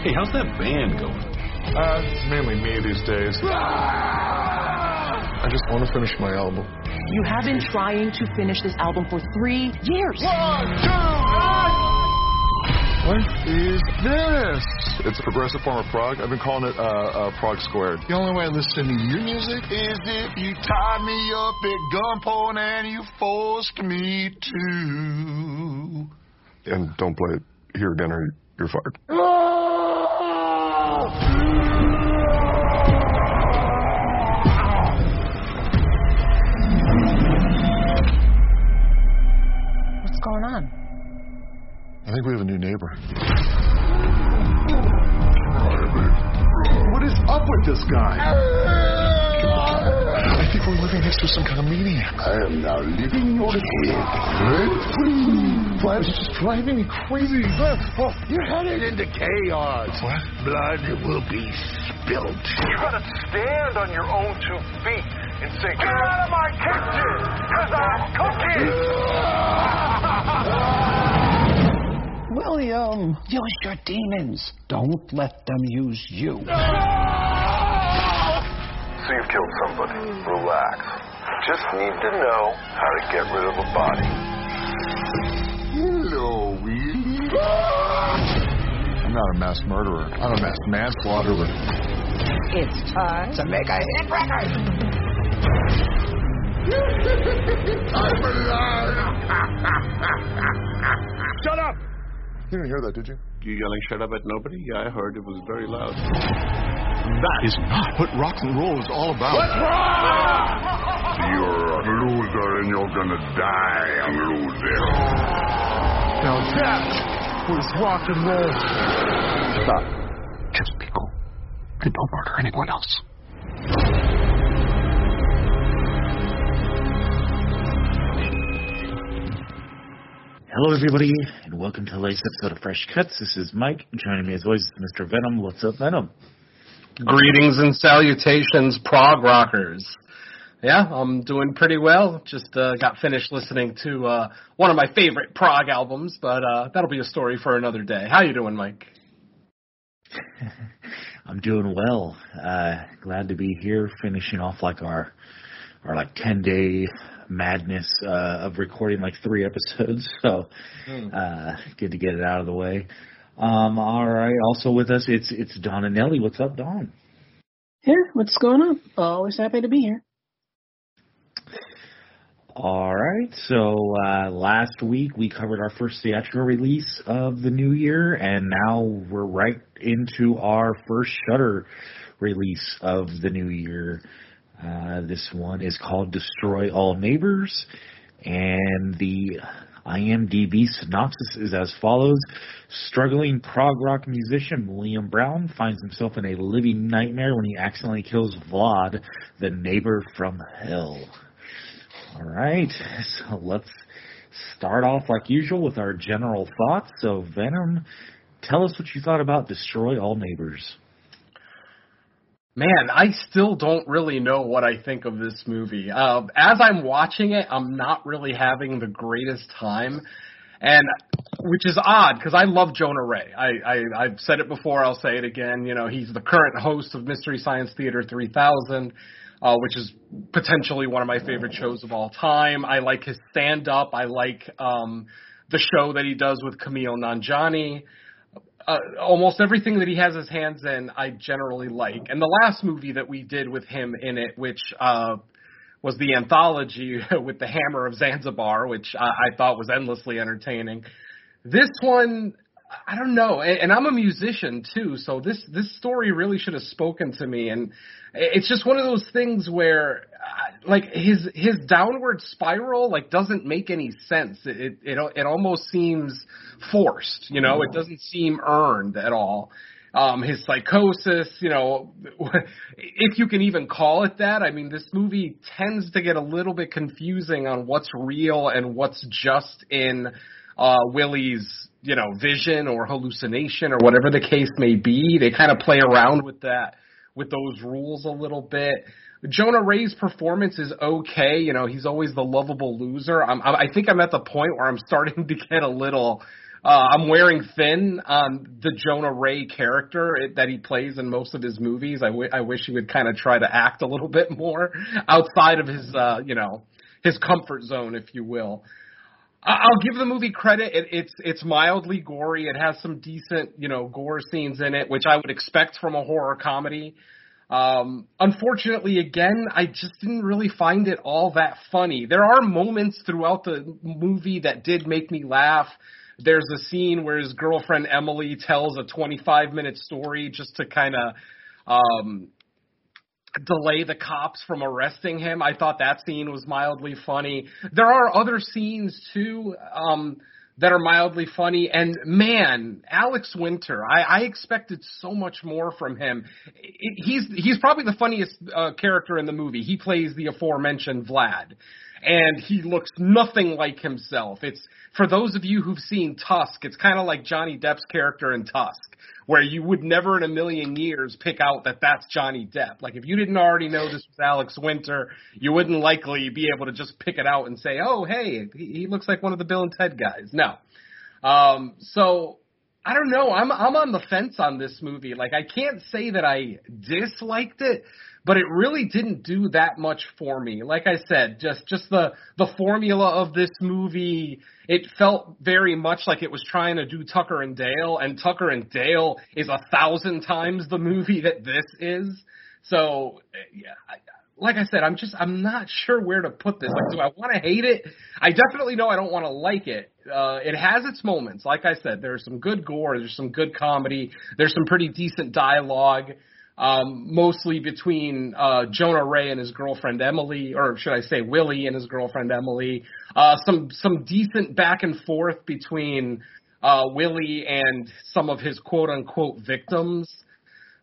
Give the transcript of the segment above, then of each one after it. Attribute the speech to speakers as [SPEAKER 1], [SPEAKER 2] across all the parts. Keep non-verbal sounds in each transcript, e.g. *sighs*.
[SPEAKER 1] Hey, how's that band going?
[SPEAKER 2] Uh, it's mainly me these days. I just want to finish my album.
[SPEAKER 3] You have been trying to finish this album for three years.
[SPEAKER 2] One, two, one. What is this? It's a progressive form of prog. I've been calling it uh, uh, prog squared. The only way I listen to your music is if you tied me up at gunpoint and you forced me to. And don't play it here again or you're fired.
[SPEAKER 3] What's going on?
[SPEAKER 2] I think we have a new neighbor.
[SPEAKER 4] What is up with this guy?
[SPEAKER 2] I think we're living next to some kind of maniac.
[SPEAKER 4] I am now living your head. Flash is just driving me crazy. Oh, you're headed into chaos.
[SPEAKER 2] What?
[SPEAKER 4] Blood will be spilled.
[SPEAKER 5] You gotta stand on your own two feet and say, Get out of my kitchen, because I'm cooking! *laughs*
[SPEAKER 4] William, use your demons. Don't let them use you.
[SPEAKER 5] So you've killed somebody. Relax. Just need to know how to get rid of a body.
[SPEAKER 4] Hello, Willie.
[SPEAKER 2] I'm not a mass murderer. I'm a mass manslaughterer.
[SPEAKER 3] It's time to make a hit record. *laughs*
[SPEAKER 4] I'm alive.
[SPEAKER 5] Shut up!
[SPEAKER 2] You didn't hear that, did you?
[SPEAKER 1] You yelling shut up at nobody? Yeah, I heard it was very loud.
[SPEAKER 2] That is not what rock and roll is all about.
[SPEAKER 4] You're a loser and you're gonna die a loser.
[SPEAKER 2] Now that was rock and roll.
[SPEAKER 4] Stop. Just be cool. And don't murder anyone else.
[SPEAKER 6] Hello, everybody, and welcome to the latest episode of Fresh Cuts. This is Mike. Joining me as always is Mr. Venom. What's up, Venom?
[SPEAKER 7] Greetings and salutations, prog rockers. Yeah, I'm doing pretty well. Just uh, got finished listening to uh, one of my favorite prog albums, but uh, that'll be a story for another day. How you doing, Mike? *laughs*
[SPEAKER 6] I'm doing well. Uh, glad to be here, finishing off like our our like 10 day madness uh, of recording like three episodes. *laughs* So uh, good to get it out of the way. Um, all right. Also with us, it's it's Don and Nelly. What's up, Don?
[SPEAKER 8] Here, what's going on? Always happy to be here.
[SPEAKER 6] All right. So uh, last week we covered our first theatrical release of the new year, and now we're right into our first Shudder release of the new year. Uh, this one is called Destroy All Neighbors, and the IMDb synopsis is as follows. Struggling prog rock musician William Brown finds himself in a living nightmare when he accidentally kills Vlad, the neighbor from hell. All right, *laughs* so let's start off like usual with our general thoughts. So, Venom, tell us what you thought about Destroy All Neighbors.
[SPEAKER 7] Man, I still don't really know what I think of this movie. Uh, as I'm watching it, I'm not really having the greatest time, and which is odd because I love Jonah Ray. I, I I've said it before, I'll say it again. You know, he's the current host of Mystery Science Theater 3000. Uh, which is potentially one of my favorite shows of all time. I like his stand up. I like um, the show that he does with Kumail Nanjiani uh, almost everything that he has his hands in, I generally like. And the last movie that we did with him in it, which uh, was the anthology *laughs* with the Hammer of Zanzibar, which I, I thought was endlessly entertaining. This one, I don't know, and, and I'm a musician too, so this this story really should have spoken to me. And it's just one of those things where, like his his downward spiral, like doesn't make any sense. It it it almost seems forced, you know. It doesn't seem earned at all. Um, his psychosis, you know, *laughs* if you can even call it that. I mean, this movie tends to get a little bit confusing on what's real and what's just in uh, Willie's, you know, vision or hallucination or whatever the case may be. They kind of play around with that with those rules a little bit. Jonah Ray's performance is okay. You know, he's always the lovable loser. I'm, I think I'm at the point where I'm starting *laughs* to get a little Uh, I'm wearing thin on the Jonah Ray character that he plays in most of his movies. I, w- I wish he would kind of try to act a little *laughs* bit more outside of his, uh, you know, his comfort zone, if you will. I'll give the movie credit. It, it's it's mildly gory. It has some decent, you know, gore scenes in it, which I would expect from a horror comedy. Um, unfortunately, again, I just didn't really find it all that funny. There are moments throughout the movie that did make me laugh. There's a scene where his girlfriend Emily tells a 25 minute story just to kind of um, delay the cops from arresting him. I thought that scene was mildly funny. There are other scenes too um, that are mildly funny. And man, Alex Winter, I, I expected so much more from him. He's he's probably the funniest uh, character in the movie. He plays the aforementioned Vlad, and he looks nothing like himself. It's for those of you who've seen Tusk, it's kind of like Johnny Depp's character in Tusk where you would never in a million years pick out that that's Johnny Depp. Like if you didn't already know this was Alex Winter, you wouldn't likely be able to just pick it out and say, "Oh, hey, he, looks like one of the Bill and Ted guys." No. Um, so I don't know. I'm I'm on the fence on this movie. Like I can't say that I disliked it, but it really didn't do that much for me. Like I said, just just the the formula of this movie, it felt very much like it was trying to do Tucker and Dale, and Tucker and Dale is a thousand times the movie that this is. So, yeah, like I said, I'm just I'm not sure where to put this. Like, do I want to hate it? I definitely know I don't want to like it. Uh, it has its moments. Like I said, there's some good gore, there's some good comedy, there's some pretty decent dialogue um, mostly between uh, Jonah Ray and his girlfriend Emily, or should I say Willie and his girlfriend Emily. Uh, some some decent back and forth between uh, Willie and some of his quote unquote victims.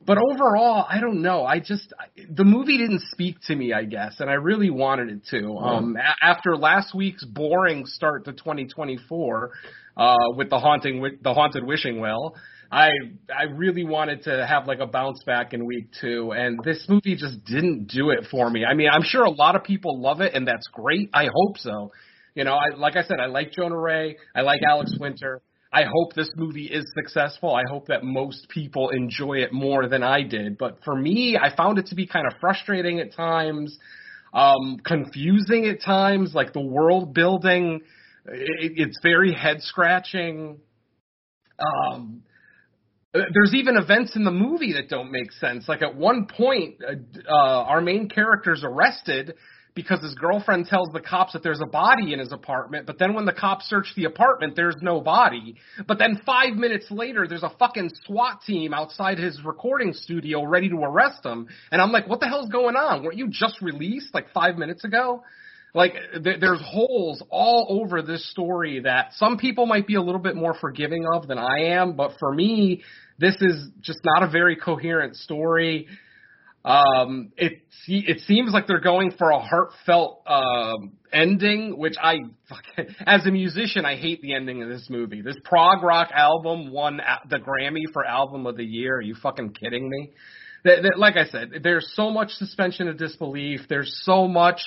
[SPEAKER 7] But overall, I don't know. I just the movie didn't speak to me, I guess, and I really wanted it to. Um, a- after last week's boring start to 2024 uh, with the haunting, the haunted wishing well. I I really wanted to have like a bounce back in week two, and this movie just didn't do it for me. I mean, I'm sure a lot of people love it, and that's great. I hope so. You know, I like I said, I like Jonah Ray, I like Alex Winter. I hope this movie is successful. I hope that most people enjoy it more than I did. But for me, I found it to be kind of frustrating at times, um, confusing at times. Like the world building, it, it's very head scratching. Um, there's even events in the movie that don't make sense. Like at one point, uh, uh, our main character's arrested because his girlfriend tells the cops that there's a body in his apartment, but then when the cops search the apartment, there's no body. But then five minutes later, there's a fucking SWAT team outside his recording studio ready to arrest him. And I'm like, what the hell's going on? Weren't you just released like five minutes ago? Like th- there's holes all over this story that some people might be a little bit more forgiving of than I am, but for me, this is just not a very coherent story. Um, it it seems like they're going for a heartfelt um, ending, which I, *laughs* as a musician, I hate the ending of this movie. This prog rock album won the Grammy for album of the year. Are you fucking kidding me? That, that, like I said, there's so much suspension of disbelief. There's so much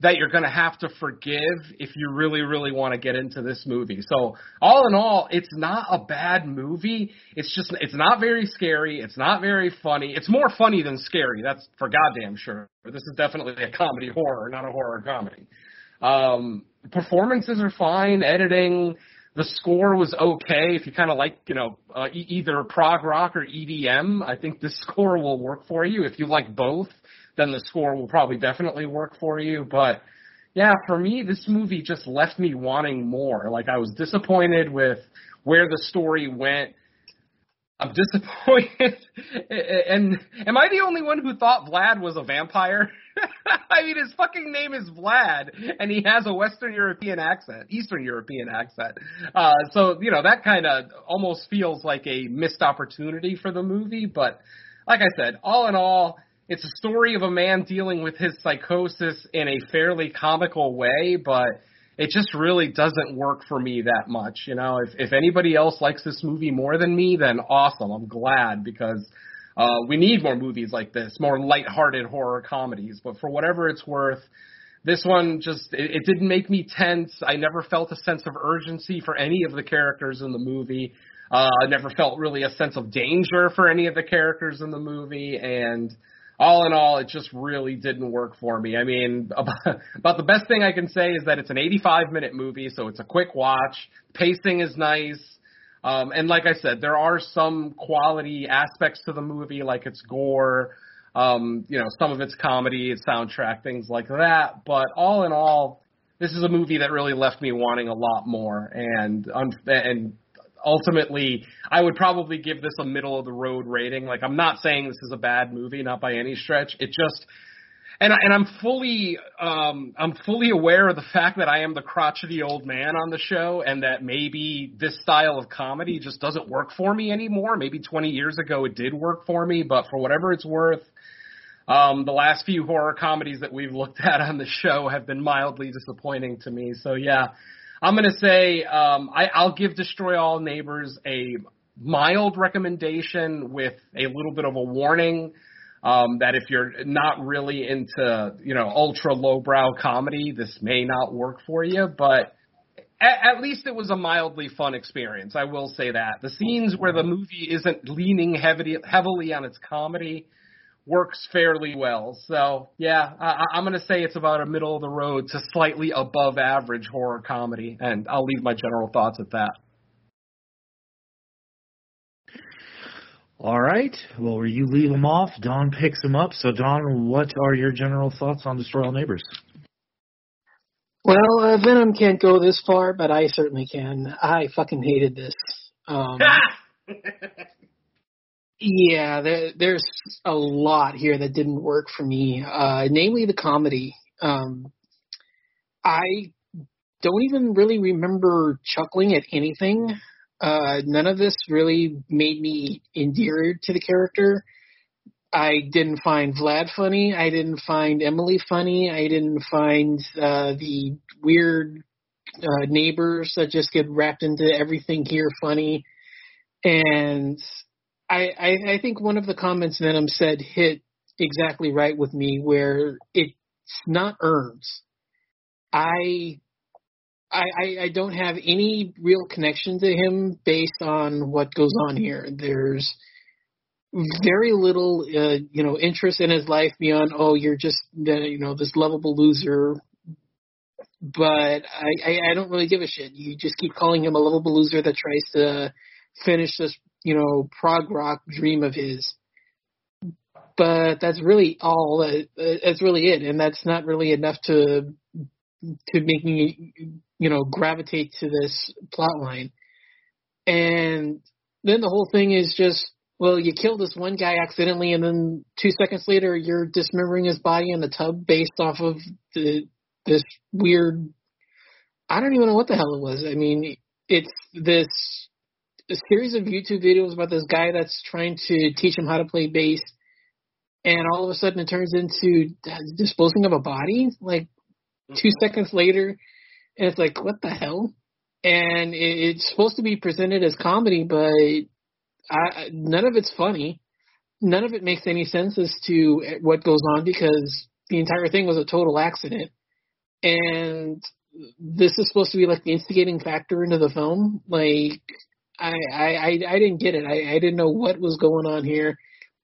[SPEAKER 7] that you're going to have to forgive if you really, really want to get into this movie. So, all in all, it's not a bad movie. It's just, it's not very scary. It's not very funny. It's more funny than scary. That's for goddamn sure. This is definitely a comedy horror, not a horror comedy. Um, performances are fine. Editing, the score was okay. If you kind of like, you know, uh, either prog rock or EDM, I think this score will work for you. If you like both, then the score will probably definitely work for you. But yeah, for me, this movie just left me wanting more. Like I was disappointed with where the story went. I'm *laughs* disappointed. and am I the only one who thought Vlad was a vampire? *laughs* I mean, his fucking name is Vlad, and he has a Western European accent, Eastern European accent. Uh, so you know that kind of almost feels like a missed opportunity for the movie. But like I said, all in all, it's a story of a man dealing with his psychosis in a fairly comical way, but it just really doesn't work for me that much. You know, if if anybody else likes this movie more than me, then awesome. I'm glad because uh, we need more movies like this, more light-hearted horror comedies. But for whatever it's worth, This one just it, it didn't make me tense. I never felt a sense of urgency for any of the characters in the movie. Uh, I never felt really a sense of danger for any of the characters in the movie, and all in all, it just really didn't work for me. I mean, about, about the best thing I can say is that it's an 85 minute movie, so it's a quick watch. Pacing is nice. Um, and like I said, there are some quality aspects to the movie, like its gore, um, you know, some of its comedy, its soundtrack, things like that. But all in all, this is a movie that really left me wanting a lot more. And and ultimately, I would probably give this a middle of the road rating. Like I'm not saying this is a bad movie, not by any stretch. It just and and I'm fully um I'm fully aware of the fact that I am the crotchety old man on the show and that maybe this style of comedy just doesn't work for me anymore. Maybe 20 years ago it did work for me, but for whatever it's worth, um the last few horror comedies that we've looked at on the show have been mildly disappointing to me. So yeah, I'm gonna say um, I, I'll give Destroy All Neighbors a mild recommendation with a little bit of a warning um, that if you're not really into you know ultra lowbrow comedy, this may not work for you. But at, at least it was a mildly fun experience. I will say that the scenes where the movie isn't leaning heavily heavily on its comedy works fairly well. So yeah, I, I'm going to say it's about a middle of the road to slightly above average horror comedy, and I'll leave my general thoughts at that.
[SPEAKER 6] All right. Well, where you leave them off, Don picks them up. So, Don, what are your general thoughts on Destroy All Neighbors?
[SPEAKER 8] Well, uh, Venom can't go this far, but I certainly can. I fucking hated this. Um, *laughs* Yeah, there, there's a lot here that didn't work for me. Uh, namely the comedy. Um, I don't even really remember chuckling at anything. Uh, none of this really made me endeared to the character. I didn't find Vlad funny. I didn't find Emily funny. I didn't find uh, the weird uh, neighbors that just get wrapped into everything here funny. And I, I, I think one of the comments Venom said hit exactly right with me, where it's not earned. I, I, I don't have any real connection to him based on what goes on here. There's very little, uh, you know, interest in his life beyond, oh, you're just, you know, this lovable loser. But I, I, I don't really give a shit. You just keep calling him a lovable loser that tries to finish this you know, prog rock dream of his. But that's really all. That, that's really it, and that's not really enough to to make me, you know, gravitate to this plot line. And then the whole thing is just, well, you killed this one guy accidentally, and then two seconds later, you're dismembering his body in the tub based off of the this weird. I don't even know what the hell it was. I mean, it's this a series of YouTube videos about this guy that's trying to teach him how to play bass, and all of a sudden it turns into disposing of a body like two mm-hmm. seconds later, and it's like what the hell? And it, it's supposed to be presented as comedy, but I, none of it's funny. None of it makes any sense as to what goes on because the entire thing was a total accident. And this is supposed to be like the instigating factor into the film. Like I, I, I didn't get it. I, I didn't know what was going on here.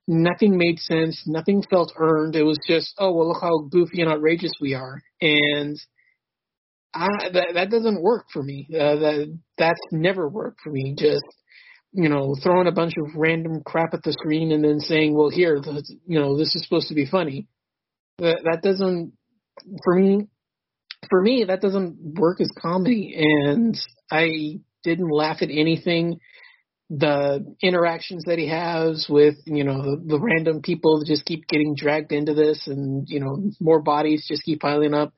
[SPEAKER 8] Nothing made sense. Nothing felt earned. It was just, oh well, look how goofy and outrageous we are, and I, that that doesn't work for me. Uh, that that's never worked for me. Just you know, throwing a bunch of random crap at the screen and then saying, well, here, you know, this is supposed to be funny. That that doesn't for me. For me, that doesn't work as comedy, and I didn't laugh at anything. The interactions that he has with, you know, the, the random people that just keep getting dragged into this and, you know, more bodies just keep piling up.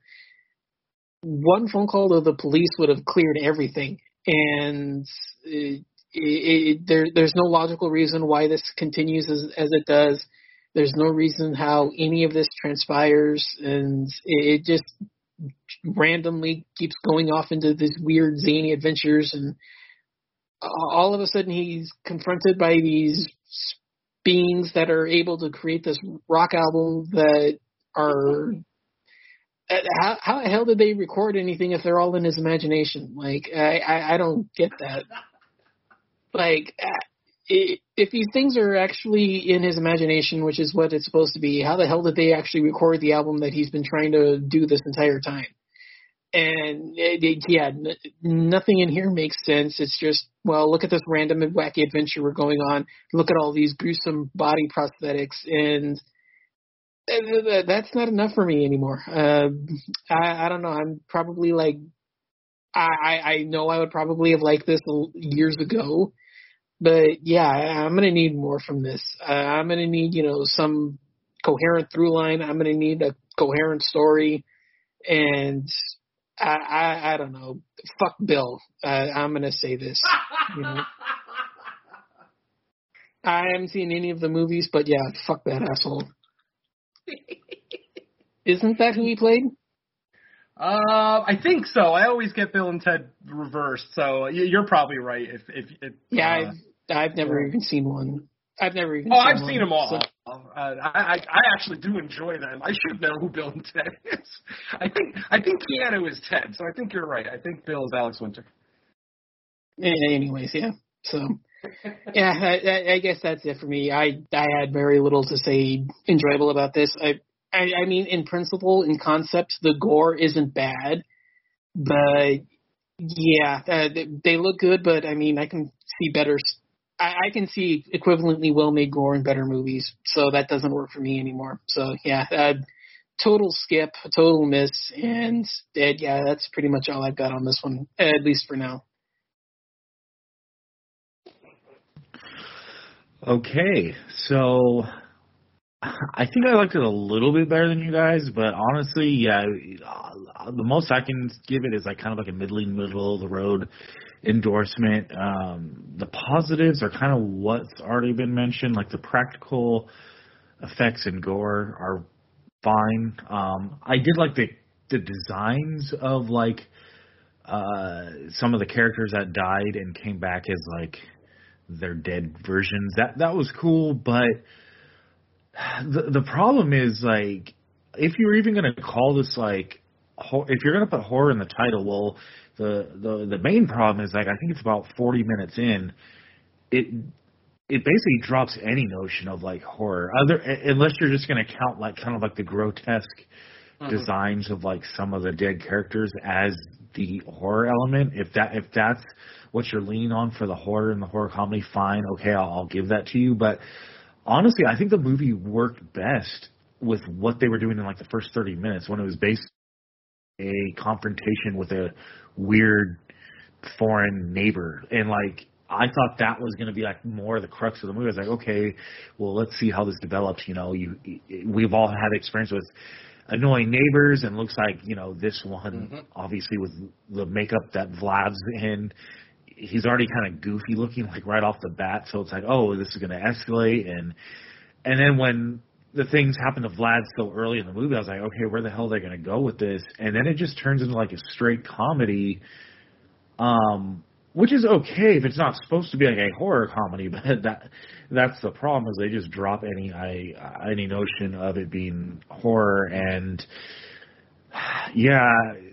[SPEAKER 8] One phone call to the police would have cleared everything. And it, it, it, there, there's no logical reason why this continues as, as it does. There's no reason how any of this transpires, and it, it just randomly keeps going off into these weird zany adventures and all of a sudden he's confronted by these beings that are able to create this rock album that are how how the hell did they record anything if they're all in his imagination? Like I I, I don't get that. Like uh, if these things are actually in his imagination, which is what it's supposed to be, how the hell did they actually record the album that he's been trying to do this entire time? And it, it, yeah, n- nothing in here makes sense. It's just well, look at this random and wacky adventure we're going on. Look at all these gruesome body prosthetics and that's not enough for me anymore. Uh, I, I don't know. I'm probably like, I, I know I would probably have liked this years ago, but yeah, I'm gonna need more from this. Uh, I'm gonna need, you know, some coherent through line. I'm gonna need a coherent story, and I, I, I don't know. Fuck Bill. Uh, I'm gonna say this. You know. *laughs* I haven't seen any of the movies, but yeah, fuck that asshole. *laughs* Isn't that who he played?
[SPEAKER 7] Uh, I think so. I always get Bill and Ted reversed, so you're probably right. If if, if
[SPEAKER 8] yeah, uh, I've never even seen one. I've never even.
[SPEAKER 7] Oh,
[SPEAKER 8] seen
[SPEAKER 7] I've
[SPEAKER 8] one,
[SPEAKER 7] seen them all.
[SPEAKER 8] so-
[SPEAKER 7] Uh, I, I actually do enjoy them. I should know who Bill and Ted is. I think I think Keanu is Ted, so I think you're right. I think Bill is Alex Winter.
[SPEAKER 8] Anyways, yeah. So *laughs* yeah, I, I- I guess that's it for me. I I had very little to say enjoyable about this. I I, I mean, in principle, in concept, the gore isn't bad, but yeah, uh, they, they look good. But I mean, I can see better. I, I can see equivalently well-made gore in better movies, so that doesn't work for me anymore. So yeah, uh, total skip, total miss, and uh, yeah, that's pretty much all I've got on this one, at least for now.
[SPEAKER 6] Okay, so I think I liked it a little bit better than you guys, but honestly, yeah, uh, the most I can give it is like kind of like a middling, middle of the road endorsement. Um, the positives are kind of what's already been mentioned, like the practical effects and gore are fine. Um, I did like the the designs of like uh, some of the characters that died and came back as like their dead versions. That that was cool, but the the problem is like if you're even to call this like if you're to put horror in the title, well, the the the main problem is like I think it's about 40 minutes in, it it basically drops any notion of like horror, other unless you're just going to count like kind of like the grotesque mm-hmm. designs of like some of the dead characters as the horror element. If that if that's what you're leaning on for the horror and the horror comedy, fine, okay, I'll, I'll give that to you. But honestly, I think the movie worked best with what they were doing in like the first 30 minutes when it was based a confrontation with a weird foreign neighbor and like I thought that was going to be like more the crux of the movie. I was like, okay, well, let's see how this develops. You know, you we've all had experience with annoying neighbors, and looks like you know this one, mm-hmm. obviously with the makeup that Vlad's in, he's already kind of goofy looking like right off the bat. So it's like, oh, this is going to escalate, and and then when the things happen to Vlad so early in the movie, I was like, okay, where the hell are they going to go with this? And then it just turns into like a straight comedy, um, which is okay if it's not supposed to be like a horror comedy, *laughs* but that that's the problem is they just drop any I, any notion of it being horror and *sighs* yeah,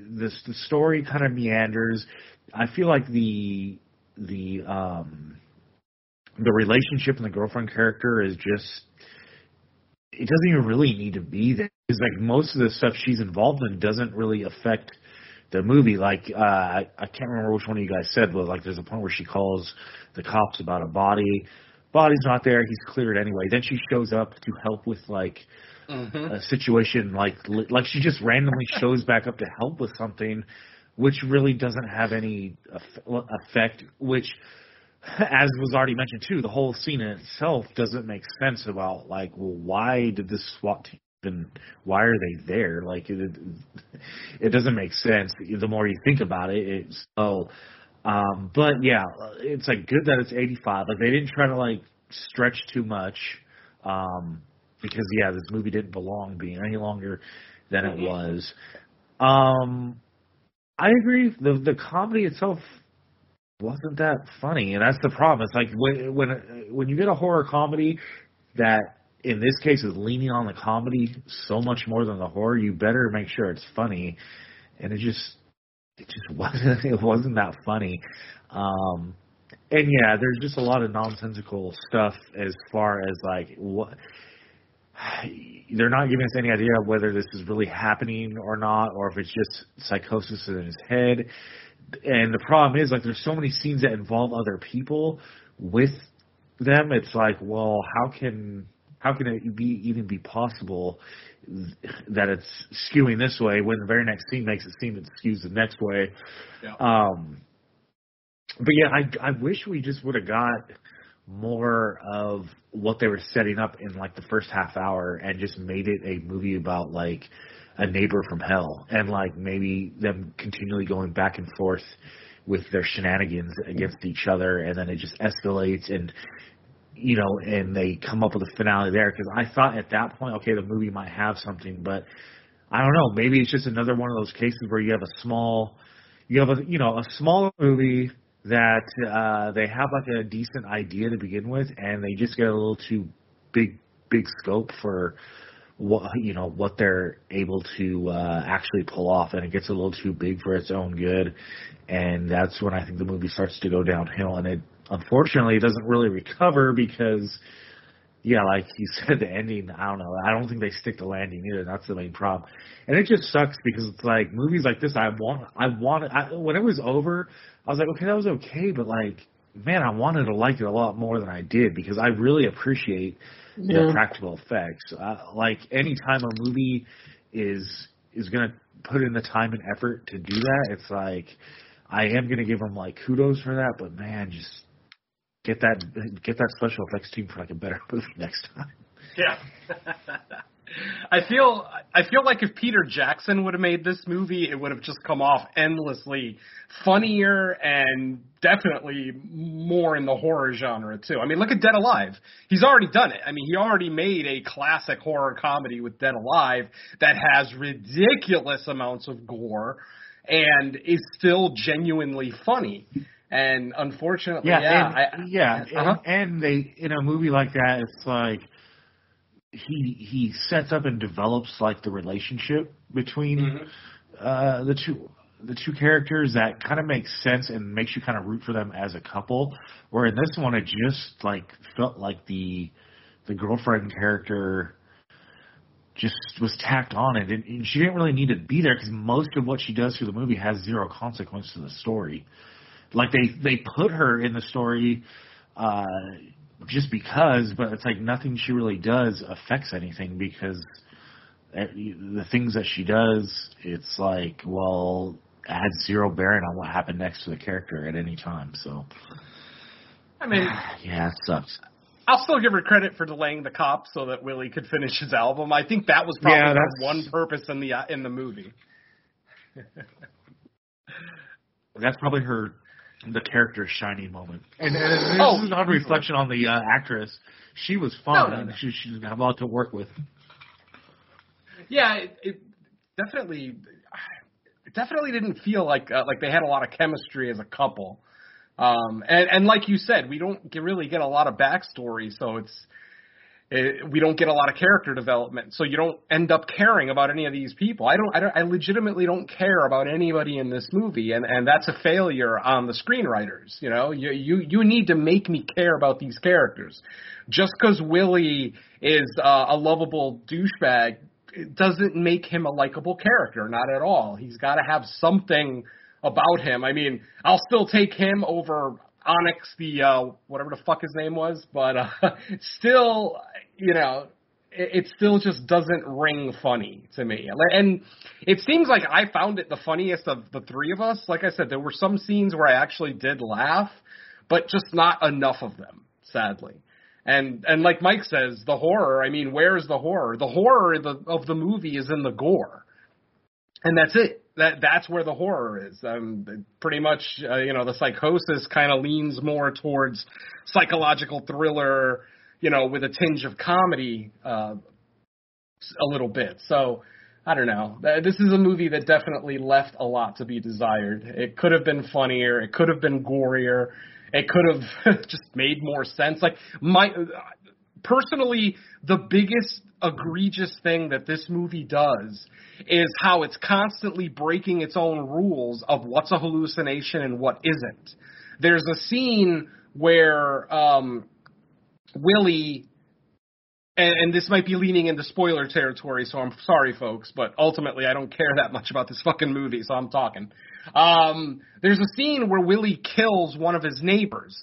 [SPEAKER 6] this the story kind of meanders. I feel like the the um the relationship and the girlfriend character is just it doesn't even really need to be there. It's like most of the stuff she's involved in doesn't really affect the movie. Like uh I, I can't remember which one of you guys said, but like there's a point where she calls the cops about a body. Body's not there. He's cleared anyway. Then she shows up to help with like a situation like like she just randomly shows back up to help with something which really doesn't have any eff- effect which *laughs* as was already mentioned too the whole scene in itself doesn't make sense about like well why did this SWAT team even why are they there like it it doesn't make sense the more you think about it it's oh um but yeah it's like good that it's 85 like they didn't try to like stretch too much um because yeah, this movie didn't belong being any longer than it was. Um, I agree. The the comedy itself wasn't that funny, and that's the problem. It's like when when when you get a horror comedy that in this case is leaning on the comedy so much more than the horror. You better make sure it's funny, and it just it just *laughs* wasn't it wasn't that funny. Um, and yeah, there's just a lot of nonsensical stuff as far as like what *sighs* they're not giving us any idea of whether this is really happening or not, or if it's just psychosis in his head. And the problem is, like, there's so many scenes that involve other people with them. It's like, well, how can how can it be even be possible that it's skewing this way when the very next scene makes it seem it skews the next way?
[SPEAKER 7] Yeah.
[SPEAKER 6] Um, but yeah, I I wish we just would have got more of what they were setting up in like the first half hour and just made it a movie about like a neighbor from hell and like maybe them continually going back and forth with their shenanigans against each other and then it just escalates and you know and they come up with a finale there. Because i thought at that point okay the movie might have something but i don't know. Maybe it's just another one of those cases where you have a small you have a you know a small movie that uh, they have like a decent idea to begin with, and they just get a little too big, big scope for what you know what they're able to uh, actually pull off, and it gets a little too big for its own good, and that's when I think the movie starts to go downhill, and it unfortunately doesn't really recover because. Yeah, like you *laughs* said, the ending. I don't know. I don't think they stick to landing either. That's the main problem, and it just sucks because it's like movies like this. I want. I want. I, when it was over, I was like, okay, that was okay, but like, man, I wanted to like it a lot more than I did because I really appreciate
[SPEAKER 8] Yeah.
[SPEAKER 6] the practical effects. Uh, like, anytime a movie is is gonna put in the time and effort to do that, it's like I am gonna give them like kudos for that, but man, just get that get that special effects team for like a better *laughs* movie next time.
[SPEAKER 7] Yeah. *laughs* I feel I feel like if Peter Jackson would have made this movie, it would have just come off endlessly funnier and definitely more in the horror genre too. I mean, look at Dead Alive. He's already done it. I mean, he already made a classic horror comedy with Dead Alive that has ridiculous amounts of gore and is still genuinely funny. And unfortunately, yeah,
[SPEAKER 6] Yeah, and,
[SPEAKER 7] I,
[SPEAKER 6] yeah,
[SPEAKER 7] uh-huh.
[SPEAKER 6] and they in a movie like that, it's like he he sets up and develops like the relationship between
[SPEAKER 7] Mm-hmm.
[SPEAKER 6] uh, the two the two characters that kind of makes sense and makes you kind of root for them as a couple. Where in this one, it just like felt like the the girlfriend character just was tacked on and, didn't- and she didn't really need to be there because most of what she does through the movie has zero consequence to the story like they they put her in the story uh just because but it's like nothing she really does affects anything because uh, the things that she does it's like well it has zero bearing on what happened next to the character at any time so
[SPEAKER 7] I mean, *sighs*
[SPEAKER 6] yeah it sucks
[SPEAKER 7] I'll still give her credit for delaying the cop so that Willie could finish his album. I think that was probably
[SPEAKER 6] Yeah,
[SPEAKER 7] her one purpose in the uh, in the movie.
[SPEAKER 6] that's probably her the character's shining moment. And, and this
[SPEAKER 7] Oh,
[SPEAKER 6] is not a reflection on the uh, actress. She was fun
[SPEAKER 7] No, no,
[SPEAKER 6] and
[SPEAKER 7] no.
[SPEAKER 6] she she's got a lot to work with.
[SPEAKER 7] Yeah, it, it definitely it definitely didn't feel like uh, like they had a lot of chemistry as a couple. Um, and and like you said, we don't get, really get a lot of backstory, so it's it, we don't get a lot of character development. So you don't end up caring about any of these people. I don't I don't I legitimately don't care about anybody in this movie, and and that's a failure on the screenwriters. You know, you you you need to make me care about these characters. Just because Willie is uh, a lovable douchebag it doesn't make him a likable character, not at all. He's got to have something about him. I mean, I'll still take him over Onyx, the uh, whatever the fuck his name was, but uh, *laughs* still, you know, it, it still just doesn't ring funny to me. And it seems like I found it the funniest of the three of us. Like I said, there were some scenes where I actually did laugh, but just not enough of them, sadly. And and like Mike says, the horror. I mean, where's the horror? The horror of the, of the movie is in the gore, and that's it. That that's where the horror is. Um, pretty much, uh, you know, the psychosis kind of leans more towards psychological thriller, you know, with a tinge of comedy, uh, a little bit. So. I don't know. Uh, This is a movie that definitely left a lot to be desired. It could have been funnier. It could have been gorier. It could have *laughs* just made more sense. Like my personally, the biggest egregious thing that this movie does is how it's constantly breaking its own rules of what's a hallucination and what isn't. There's a scene where um, Willie and, and, this might be leaning into spoiler territory, so I'm sorry, folks, but ultimately I don't care that much about this fucking movie, so I'm talking. Um, there's a scene where Willie kills one of his neighbors,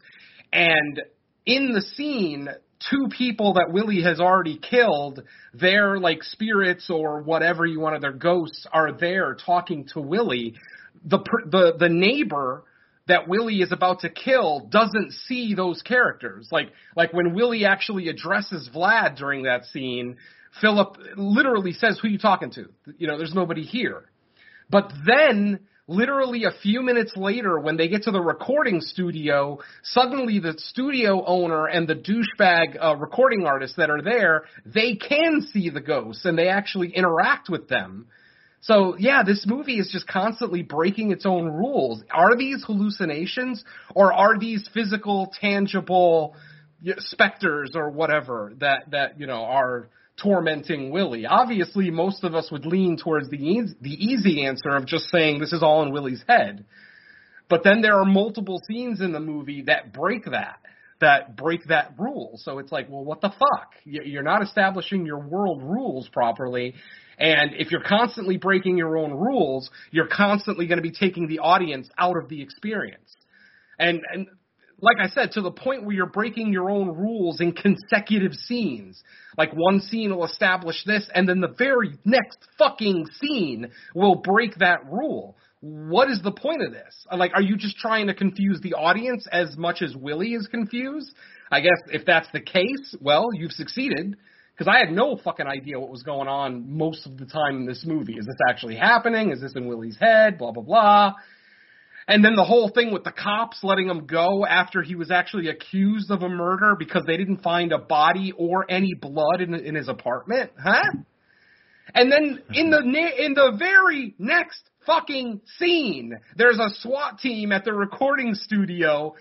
[SPEAKER 7] and in the scene, two people that Willie has already killed, their like spirits or whatever you want, their ghosts are there talking to Willie. The the the neighbor that Willie is about to kill doesn't see those characters. Like like when Willie actually addresses Vlad during that scene, Philip literally says, "Who are you talking to?" You know, there's nobody here. But then literally a few minutes later when they get to the recording studio suddenly the studio owner and the douchebag uh, recording artists that are there they can see the ghosts and they actually interact with them so yeah, this movie is just constantly breaking its own rules. Are these hallucinations or are these physical, tangible specters or whatever that that you know are tormenting Willie? Obviously, most of us would lean towards the easy, the easy answer of just saying this is all in Willie's head. But then there are multiple scenes in the movie that break that that break that rule. So it's like, well, what the fuck? You're not establishing your world rules properly, and if you're constantly breaking your own rules, you're constantly going to be taking the audience out of the experience. And, and like I said, to the point where you're breaking your own rules in consecutive scenes. Like one scene will establish this, and then the very next fucking scene will break that rule. What is the point of this? Like, are you just trying to confuse the audience as much as Willie is confused? I guess if that's the case, well, you've succeeded because I had no fucking idea what was going on most of the time in this movie. Is this actually happening? Is this in Willie's head? Blah blah blah. And then the whole thing with the cops letting him go after he was actually accused of a murder because they didn't find a body or any blood in, in his apartment, huh? And then in the in the very next fucking scene, there's a SWAT team at the recording studio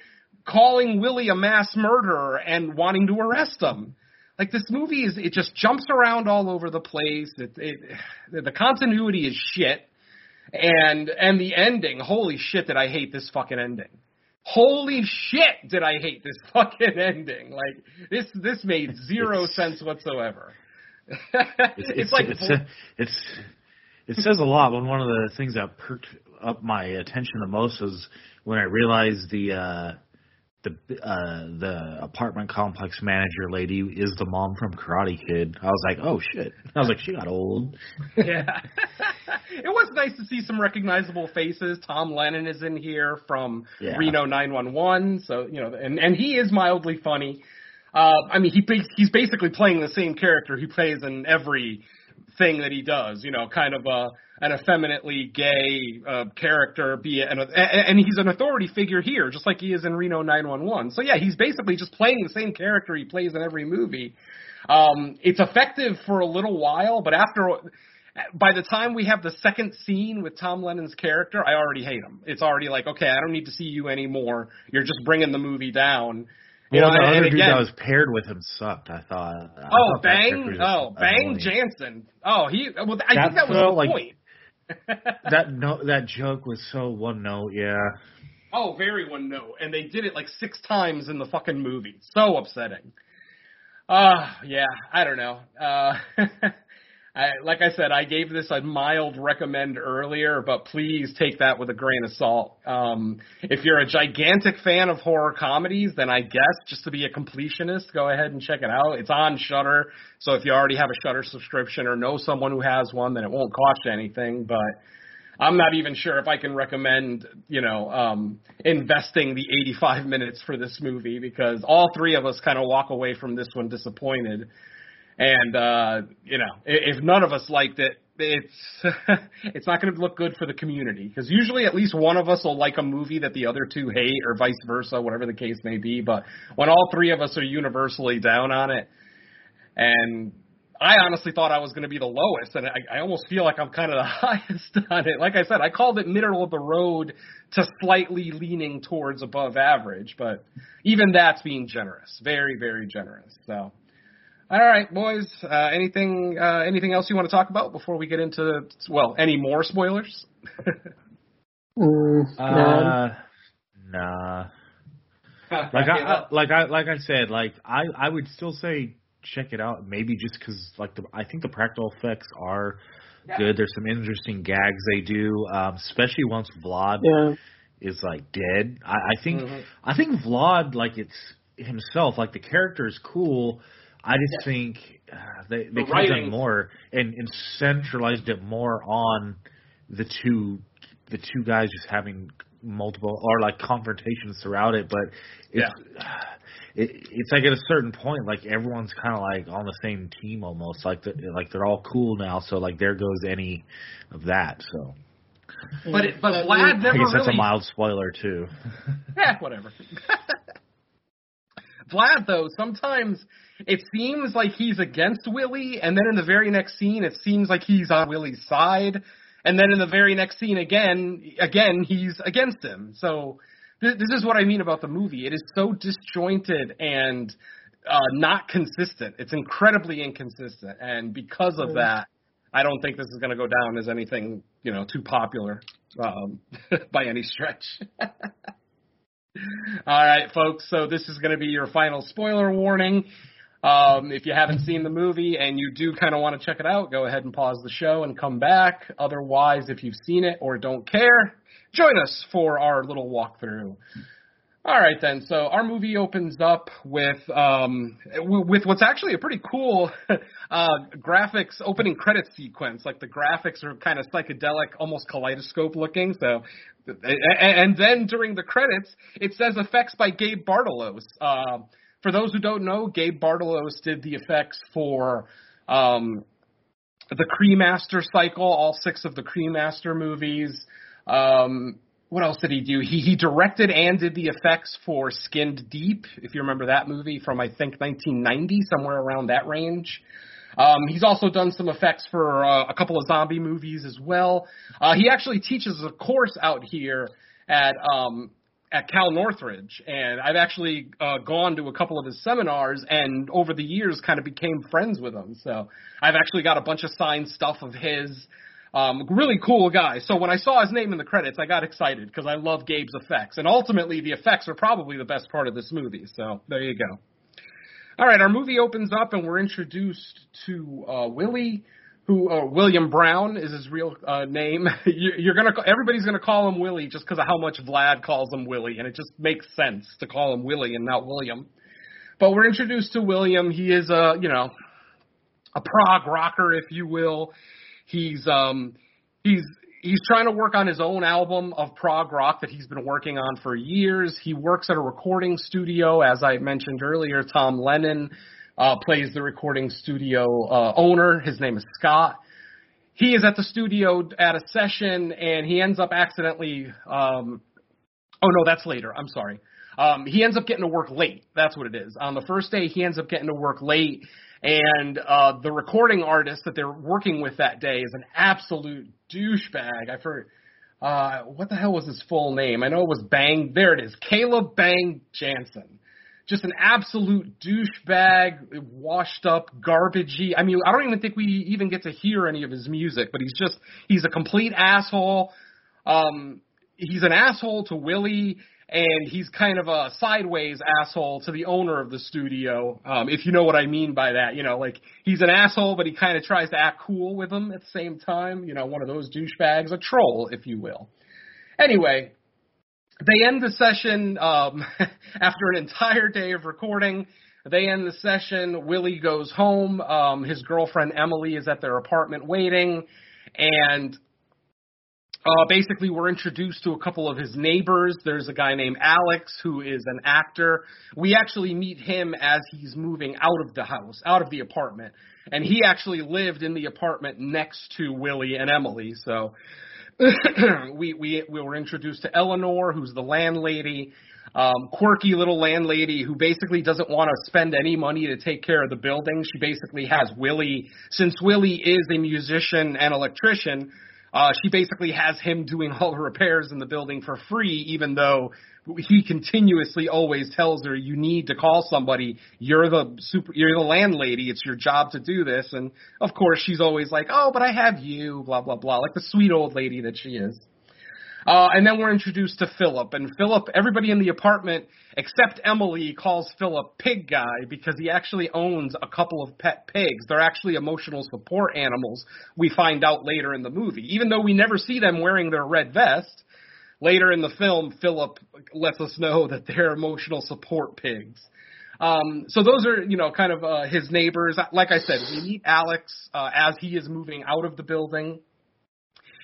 [SPEAKER 7] calling Willie a mass murderer and wanting to arrest him like this movie is it just jumps around all over the place. It, it the continuity is shit, and and the ending. Holy shit, did I hate this fucking ending? Holy shit, did I hate this *laughs* fucking ending? Like this this made zero it's, sense whatsoever. *laughs*
[SPEAKER 6] it's, it's, like it's, it's it says a lot. When one of the things that perked up my attention the most was when I realized the. uh the uh the apartment complex manager lady is the mom from Karate Kid. I was like, oh shit. *laughs* I was like, she got old. *laughs*
[SPEAKER 7] yeah. *laughs* it was nice to see some recognizable faces. Tom Lennon is in here from yeah. Reno 911, so you know, and and he is mildly funny. Uh, I mean, he he's basically playing the same character he plays in every thing that he does. You know, kind of a an effeminately gay uh, character, be it, and, and he's an authority figure here, just like he is in Reno 911. So yeah, he's basically just playing the same character he plays in every movie. Um, it's effective for a little while, but after by the time we have the second scene with Tom Lennon's character, I already hate him. It's already like, okay, I don't need to see you anymore. You're just bringing the movie down.
[SPEAKER 6] You well, know, the other dude again, that was paired with him sucked. I thought. I
[SPEAKER 7] oh, thought Bang! Oh, Bang Jansen. Oh, he. Well, I think that was the like, point. *laughs*
[SPEAKER 6] that no, that joke was so one note. Yeah.
[SPEAKER 7] Oh, very one note, and they did it like six times in the fucking movie. So upsetting. Uh yeah, I don't know. Uh *laughs* I, like I said, I gave this a mild recommend earlier, but please take that with a grain of salt. Um, if you're a gigantic fan of horror comedies, then I guess just to be a completionist, go ahead and check it out. It's on Shudder, so if you already have a Shudder subscription or know someone who has one, then it won't cost you anything. But I'm not even sure if I can recommend, you know, um, investing the 85 minutes for this movie because all three of us kind of walk away from this one disappointed. And uh, you know, if none of us liked it, it's *laughs* it's not going to look good for the community because usually at least one of us will like a movie that the other two hate, or vice versa, whatever the case may be. But when all three of us are universally down on it, and I honestly thought I was going to be the lowest, and I, I almost feel like I'm kind of the *laughs* highest on it. Like I said, I called it middle of the road to slightly leaning towards above average, but even that's being generous, very, very generous. So All right, boys. Uh, anything uh, anything else you want to talk about before we get into well, any more spoilers?
[SPEAKER 8] Mm.
[SPEAKER 6] Uh, nah. *laughs* Like I, I like I like I said, like I I would still say check it out. Maybe just because like the I think the practical effects are good. There's some interesting gags they do, um, especially once Vlad
[SPEAKER 8] yeah.
[SPEAKER 6] is like dead. I, I think
[SPEAKER 7] Mhm.
[SPEAKER 6] I think Vlad like it's himself. Like the character is cool. I just think uh, they they
[SPEAKER 7] The
[SPEAKER 6] could have done more and, and centralized it more on the two the two guys just having multiple or like confrontations throughout it. But it's *sighs* it, it's like at a certain point, like everyone's kind of like on the same team almost. Like the, like they're all cool now. So like there goes any of that. So
[SPEAKER 7] But it, but Vlad
[SPEAKER 6] I
[SPEAKER 7] never
[SPEAKER 6] guess that's
[SPEAKER 7] really
[SPEAKER 6] a mild spoiler too. *laughs*
[SPEAKER 7] Eh, whatever. *laughs* Vlad, though, sometimes it seems like he's against Willie, and then in the very next scene, it seems like he's on Willie's side, and then in the very next scene again, again he's against him. So th- this is what I mean about the movie. It is so disjointed and uh, not consistent. It's incredibly inconsistent, and because of that, I don't think this is going to go down as anything you know too popular um, *laughs* by any stretch. *laughs* All right, folks. So this is going to be your final spoiler warning. Um, if you haven't seen the movie and you do kind of want to check it out, go ahead and pause the show and come back. Otherwise, if you've seen it or don't care, join us for our little walkthrough. All right then. So our movie opens up with um with what's actually a pretty cool *laughs* uh graphics opening credit sequence. Like the graphics are kind of psychedelic, almost kaleidoscope looking. So and then during the credits, it says effects by Gabe Bartalos. Uh, for those who don't know, Gabe Bartalos did the effects for um the Cremaster cycle, all six of the Cremaster movies. Um, what else did he do? He he directed and did the effects for Skinned Deep, if you remember that movie from I think 1990, somewhere around that range. Um, he's also done some effects for uh, a couple of zombie movies as well. Uh, he actually teaches a course out here at um, at Cal Northridge, and I've actually uh, gone to a couple of his seminars, and over the years, kind of became friends with him. So I've actually got a bunch of signed stuff of his. Um, really cool guy. So when I saw his name in the credits, I got excited because I love Gabe's effects, and ultimately the effects are probably the best part of this movie. So there you go. All right, our movie opens up and we're introduced to uh, Willie, who uh, William Brown is his real uh, name. *laughs* you, you're gonna everybody's gonna call him Willie just because of how much Vlad calls him Willie, and it just makes sense to call him Willie and not William. But we're introduced to William. He is a you know a prog rocker, if you will. He's um he's he's trying to work on his own album of prog rock that he's been working on for years. He works at a recording studio, as I mentioned earlier. Tom Lennon uh, plays the recording studio uh, owner. His name is Scott. He is at the studio at a session, and he ends up accidentally. Um, oh no, that's later. I'm sorry. Um, he ends up getting to work late. That's what it is. On the first day, he ends up getting to work late, and uh, the recording artist that they're working with that day is an absolute douchebag. I forget. Uh, what the hell was his full name? I know it was Bang. There it is. Caleb Bang Jansen. Just an absolute douchebag, washed up, garbagey. I mean, I don't even think we even get to hear any of his music, but he's just, he's a complete asshole. Um, he's an asshole to Willie, and he's kind of a sideways asshole to the owner of the studio. Um, if you know what I mean by that, you know, like he's an asshole, but he kind of tries to act cool with him at the same time. You know, one of those douchebags, a troll, if you will. Anyway, they end the session um, *laughs* after an entire day of recording. They end the session. Willie goes home. Um, his girlfriend Emily is at their apartment waiting, and uh, basically, we're introduced to a couple of his neighbors. There's a guy named Alex who is an actor. We actually meet him as he's moving out of the house, out of the apartment, and he actually lived in the apartment next to Willie and Emily. So *clears throat* we we we were introduced to Eleanor, who's the landlady, um, quirky little landlady who basically doesn't want to spend any money to take care of the building. She basically has Willie, since Willie is a musician and electrician. Uh, she basically has him doing all the repairs in the building for free, even though he continuously always tells her, "You need to call somebody. You're the super. You're the landlady. It's your job to do this." And of course, she's always like, "Oh, but I have you." Blah blah blah, like the sweet old lady that she is. Uh, and then we're introduced to Philip, and Philip, everybody in the apartment except Emily calls Philip Pig Guy because he actually owns a couple of pet pigs. They're actually emotional support animals. We find out later in the movie, even though we never see them wearing their red vest. Later in the film, Philip lets us know *laughs* that they're emotional support pigs. Um, so those are, you know, kind of uh, his neighbors. Like I said, we meet Alex uh, as he is moving out of the building.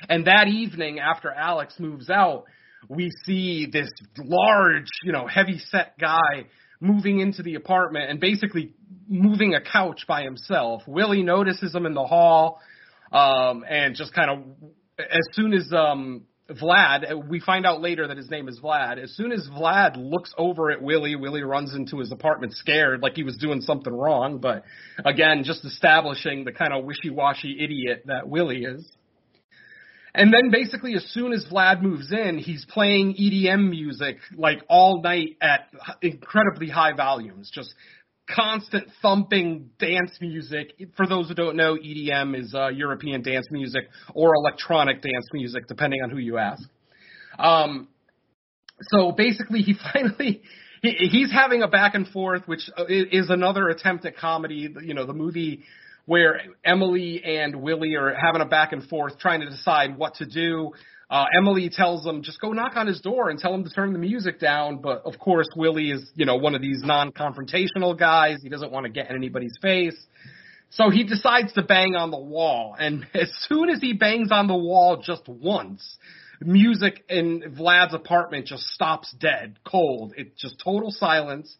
[SPEAKER 7] And that evening, after Alex moves out, we see this large, you know, heavy set guy moving into the apartment and basically moving a couch by himself. Willie notices him in the hall, um, and just kind of, as soon as, um, Vlad, we find out later that his name is Vlad. As soon as Vlad looks over at Willie, Willie runs into his apartment scared, like he was doing something wrong. But again, just establishing the kind of wishy-washy idiot that Willie is. And then basically, as soon as Vlad moves in, he's playing EDM music like all night at incredibly high volumes, just constant thumping dance music. For those who don't know, EDM is uh, European dance music or electronic dance music, depending on who you ask. Um, so basically, he *laughs* finally. He, he's having a back and forth, which uh, is another attempt at comedy. You know, the movie where Emily and Willie are having a back and forth trying to decide what to do. Uh, Emily tells them just go knock on his door and tell him to turn the music down. But of course, Willie is, you know, one of these non-confrontational guys. He doesn't want to get in anybody's face. So he decides to bang on the wall. And *laughs* as soon as he bangs on the wall just once, music in Vlad's apartment just stops dead, cold. It's just total silence.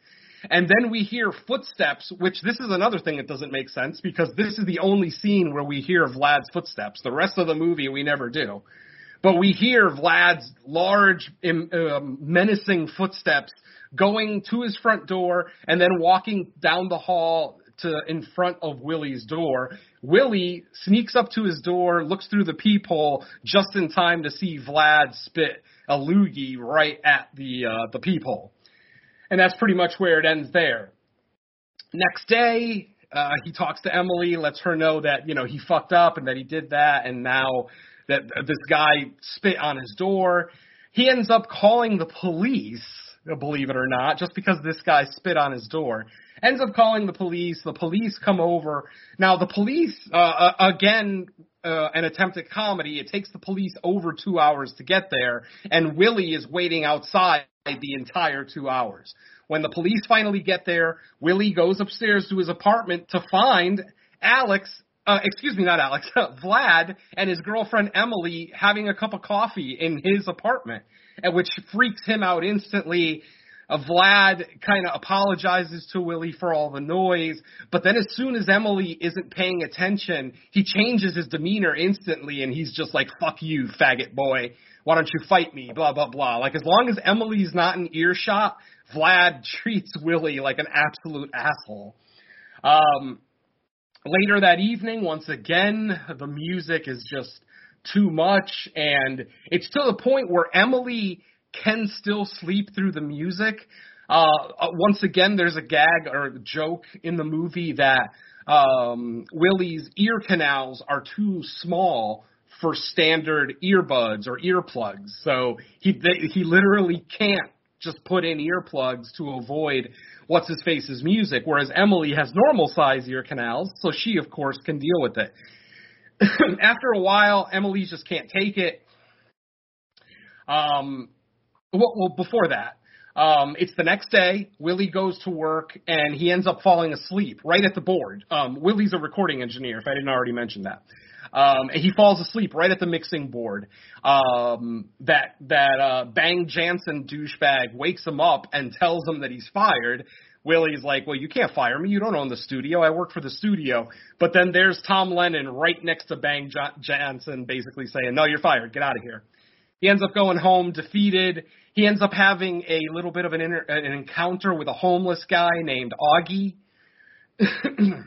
[SPEAKER 7] And then we hear footsteps, which this is another thing that doesn't make sense because this is the only scene where we hear Vlad's footsteps. The rest of the movie we never do. But we hear Vlad's large, um, menacing footsteps going to his front door and then walking down the hall to in front of Willie's door. Willie sneaks up to his door, looks through the peephole just in time to see Vlad spit a loogie right at the uh, the peephole and that's pretty much where it ends there. Next day, uh, he talks to Emily, lets her know that you know he fucked up and that he did that, and now that this guy spit on his door. He ends up calling the police, believe it or not, just because this guy spit on his door. Ends up calling the police. The police come over. Now the police, uh, uh again, uh, an attempt at comedy. It takes the police over two hours to get there, and Willie is waiting outside the entire two hours. When the police finally get there, Willie goes upstairs to his apartment to find Alex, uh, excuse me, not Alex, *laughs* Vlad and his girlfriend Emily having a cup of coffee in his apartment, which freaks him out instantly. Uh, Vlad kind of apologizes to Willie for all the noise, but then as soon as Emily isn't paying attention, he changes his demeanor instantly and he's just like, fuck you, faggot boy. Why don't you fight me? Blah, blah, blah. Like, as long as Emily's not in earshot, Vlad *laughs* treats Willie like an absolute asshole. Um, later that evening, once again, the music is just too much, and it's to the point where Emily can still sleep through the music. Uh, uh once again, there's a gag or joke in the movie that um, Willie's ear canals are too small for standard earbuds or earplugs. So he they, he literally can't just put in earplugs to avoid what's his face's music, whereas Emily has normal size ear canals, so she of course can deal with it. *clears throat* After a while, Emily just can't take it. Um, well, well before that, um, it's the next day. Willie goes to work and he ends up falling asleep right at the board. Um, Willie's a recording engineer, if I didn't already mention that. Um, and he falls asleep right at the mixing board. Um, that that uh, Bang Jansen douchebag wakes him up and tells him that he's fired. Willie's like, well, you can't fire me. You don't own the studio. I work for the studio. But then there's Tom Lennon right next to Bang J- Jansen, basically saying, no, you're fired. Get out of here. He ends up going home defeated. He ends up having a little bit of an, inter- an encounter with a homeless guy named Augie. *clears throat* and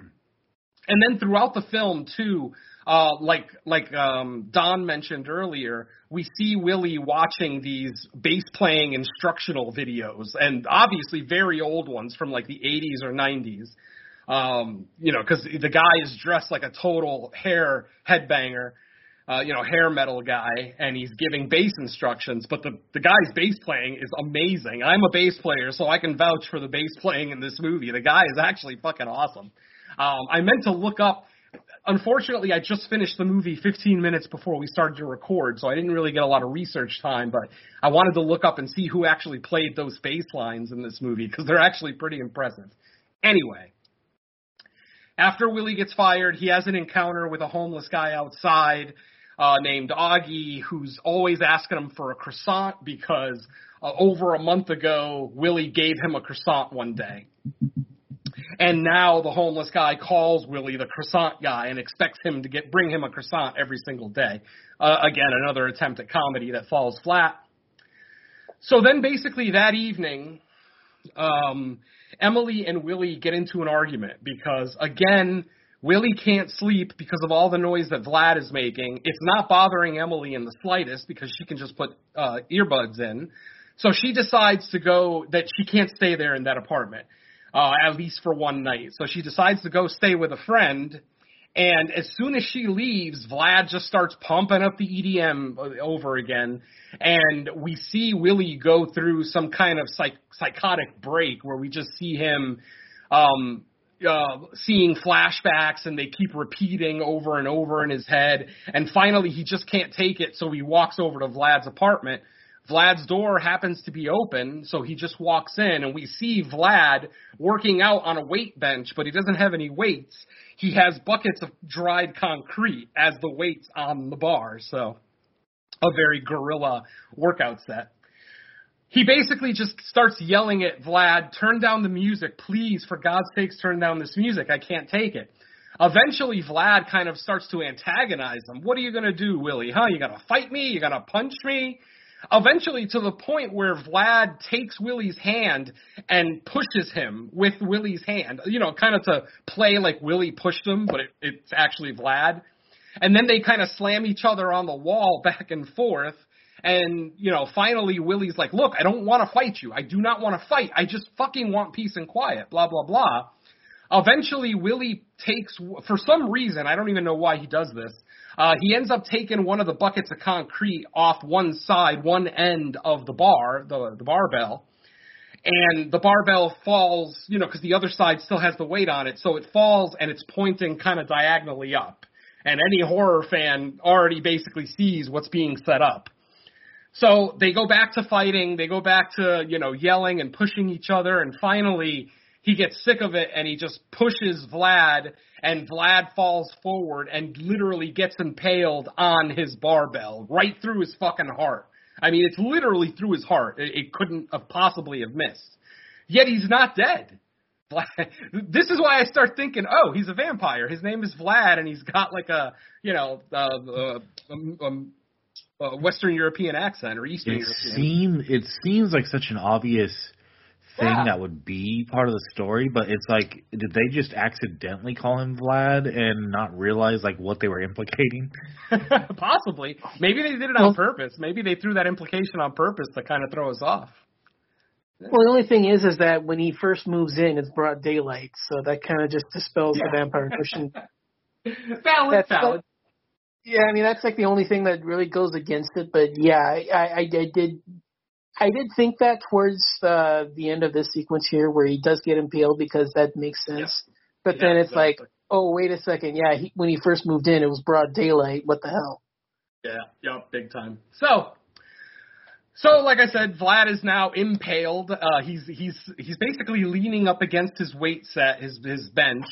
[SPEAKER 7] then throughout the film, too, uh, like like um, Don mentioned earlier, we see Willie watching these bass playing instructional videos, and obviously very old ones from like the 80s or 90s. Um, you know, because the guy is dressed like a total hair headbanger, uh, you know, hair metal guy, and he's giving bass instructions. But the the guy's bass playing is amazing. I'm a bass player, so I can vouch for the bass playing in this movie. The guy is actually fucking awesome. Um, I meant to look up unfortunately, I just finished the movie 15 minutes before we started to record, so I didn't really get a lot of research time. But I wanted to look up and see who actually played those bass lines in this movie because they're actually pretty impressive. Anyway, after Willie gets fired, he has an encounter with a homeless guy outside uh, named Augie, who's always asking him for a croissant because uh, over a month ago, Willie gave him a croissant one day. And now the homeless guy calls Willie the croissant guy and expects him to get bring him a croissant every single day. Uh, again, another attempt at comedy that falls flat. So then, basically, that evening, um, Emily and Willie get into an argument because, again, Willie can't sleep because of all the noise that Vlad is making. It's not bothering Emily in the slightest because she can just put uh, earbuds in. So she decides to go that she can't stay there in that apartment uh, at least for one night. So she decides to go stay with a friend. And as soon as she leaves, Vlad just starts pumping up the EDM over again. And we see Willie go through some kind of psych- psychotic break where we just see him um, uh, seeing flashbacks and they keep repeating over and over in his head. And finally, he just can't take it. So he walks over to Vlad's apartment. Vlad's door happens to be open, so he just walks in, and we see Vlad working out on a weight bench, but he doesn't have any weights. He has buckets of dried concrete as the weights on the bar, so a very gorilla workout set. He basically just starts yelling at Vlad, turn down the music, please, for God's sakes, turn down this music. I can't take it. Eventually, Vlad kind of starts to antagonize him. What are you going to do, Willie? Huh? You going to fight me? You going to punch me? Eventually, to the point where Vlad takes Willie's hand and pushes him with Willie's hand, you know, kind of to play like Willie pushed him, but it, it's actually Vlad. And then they kind of slam each other on the wall *laughs* back and forth. And, you know, finally Willie's like, look, I don't want to fight you. I do not want to fight. I just fucking want peace and quiet, blah, blah, blah. Eventually, Willie takes, for some reason, I don't even know why he does this, uh, he ends up taking one of the buckets of concrete off one side, one end of the bar, the, the barbell, and the barbell falls, you know, because the other side still has the weight on it, so it falls and it's pointing kind of diagonally up. And any horror fan already basically sees what's being set up. So they go back to fighting, they go back to, you know, yelling and pushing each other, and finally he gets sick of it and he just pushes Vlad and Vlad falls forward and literally gets impaled on his barbell right through his fucking heart. I mean, it's literally through his heart. It, it couldn't have possibly have missed. Yet he's not dead. Vlad, *laughs* this is why I start thinking, oh, he's a vampire. His name is Vlad, and he's got like a, you know, uh, uh, um, um, uh, Western European accent or Eastern
[SPEAKER 6] It
[SPEAKER 7] European.
[SPEAKER 6] seems it seems like such an obvious thing
[SPEAKER 7] Yeah.
[SPEAKER 6] that would be part of the story, but it's like, did they just accidentally call him Vlad and not realize like what they were implicating? *laughs*
[SPEAKER 7] Possibly. Maybe they did it on purpose. Maybe they threw that implication on purpose to kind of throw us off.
[SPEAKER 8] Well, the only thing is, is that when he first moves in, it's broad daylight, so that kind of just dispels the vampire notion. *laughs*
[SPEAKER 7] Valid,
[SPEAKER 8] That's
[SPEAKER 7] valid.
[SPEAKER 8] Yeah, I mean that's like the only thing that really goes against it. But yeah, I, I, I did, I did think that towards uh, the end of this sequence here, where he does get impaled, because that makes sense. But
[SPEAKER 7] Yeah,
[SPEAKER 8] then it's like, oh wait a second, yeah, he, when he first moved in, it was broad daylight. What the hell?
[SPEAKER 7] Yeah, yep, big time. So, so like I said, Vlad is now impaled. Uh, he's he's he's basically leaning up against his weight set, his his bench,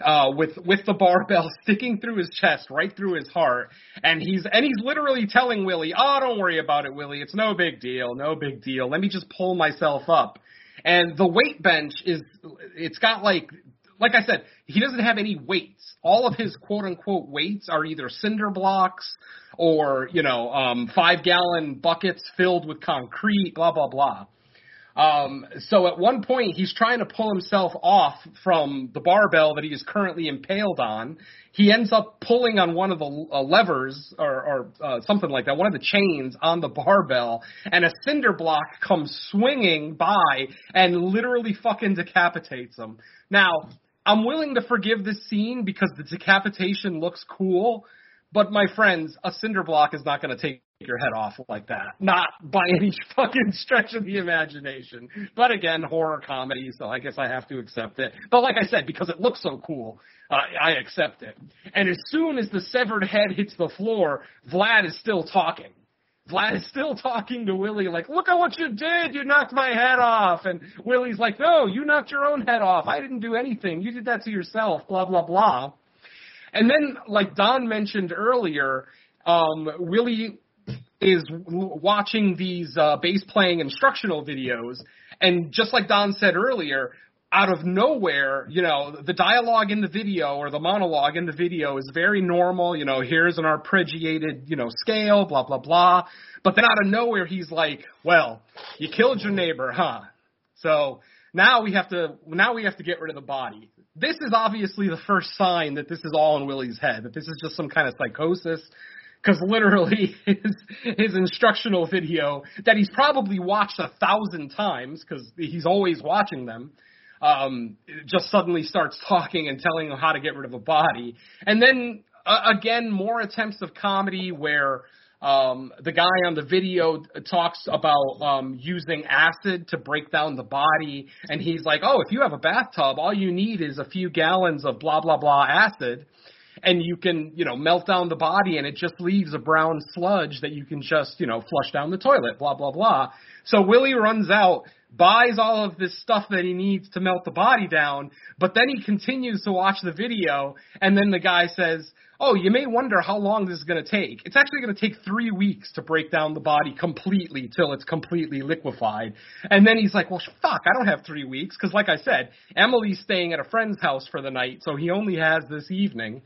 [SPEAKER 7] uh, with with the barbell *laughs* sticking through his chest, right through his heart, and he's and he's literally telling Willie, "Oh, don't worry about it, Willie. It's no big deal, no big deal. Let me just pull myself up." And the weight bench is it's got like like I said, he doesn't have any weights. All of his quote unquote weights are either cinder blocks or, you know, um, five gallon buckets filled with concrete, blah, blah, blah. Um, so at one point, he's trying to pull himself off from the barbell that he is currently impaled on. He ends up pulling on one of the uh, levers or, or uh, something like that, one of the chains on the barbell, and a cinder block comes swinging by and literally fucking decapitates him. Now, I'm willing to forgive this scene because the decapitation looks cool, but my friends, a cinder block is not going to take your head off like that. Not by any *laughs* fucking stretch of the imagination. But again, horror comedy, so I guess I have to accept it. But like I said, because it looks so cool, uh, I accept it. And as soon as the severed head hits the floor, Vlad is still talking. Vlad is still talking to Willie like, look at what you did. You knocked my head off. And Willie's like, no, you knocked your own head off. I didn't do anything. You did that to yourself, blah, blah, blah. And then, like Don mentioned earlier, um, Willie is watching these uh, bass playing instructional videos, and just like Don said earlier, out of nowhere, you know, the dialogue in the video or the monologue in the video is very normal. You know, here's an arpeggiated, you know, scale, blah blah blah. But then out of nowhere, he's like, "Well, you killed your neighbor, huh? So now we have to now we have to get rid of the body." This is obviously the first sign that this is all in Willie's head. That this is just some kind of psychosis because literally *laughs* his his instructional video that he's probably watched a thousand times because he's always watching them um just suddenly starts talking and telling him how to get rid of a body. And then uh, again more attempts of comedy where um the guy on the video talks about um using acid to break down the body. And he's like oh if you have a bathtub all you need is a few gallons of blah blah blah acid. And you can, you know, melt down the body and it just leaves a brown sludge that you can just, you know, flush down the toilet, blah, blah, blah. So Willie runs out, buys all of this stuff that he needs to melt the body down, but then he continues to watch the video and then the guy says, Oh, you may wonder how long this is going to take. It's actually going to take three weeks to break down the body completely till it's completely liquefied. And then he's like, well, fuck, I don't have three weeks. Cause like I said, Emily's staying at a friend's house for the night. So he only has this evening.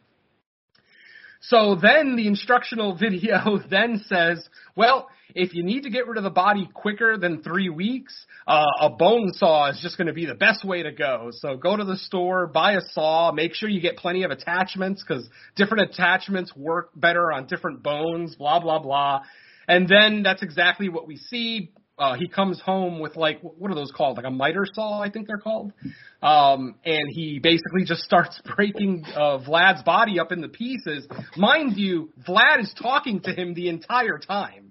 [SPEAKER 7] So then the instructional *laughs* video then says, well, if you need to get rid of the body quicker than three weeks, uh, a bone saw is just going to be the best way to go. So go to the store, buy a saw, make sure you get plenty of attachments because different attachments work better on different bones, blah, blah, blah. And then that's exactly what we see uh, he comes home with like what are those called? Like a miter saw, I think they're called. Um, and he basically just *laughs* starts breaking uh, Vlad's body up into pieces. Mind you, Vlad is talking to him the entire time.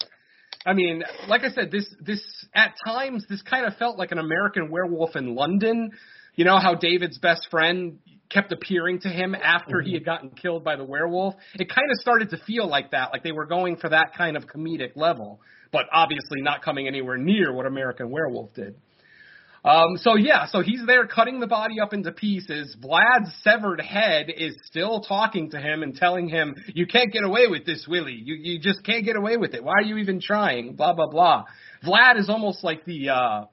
[SPEAKER 7] I mean, like I said, this this at times this kind of felt like an American Werewolf in London. You know how David's best friend kept appearing to him after mm-hmm. he had gotten killed by the werewolf. It kind of started to feel like that, like they were going for that kind of comedic level but obviously not coming anywhere near what American Werewolf did. Um, so yeah, so he's there cutting the body up into pieces. Vlad's severed head is still talking to him and telling him, "You can't get away with this, Willie. You you just can't get away with it. Why are you even trying?" Blah blah blah. Vlad is almost like the uh,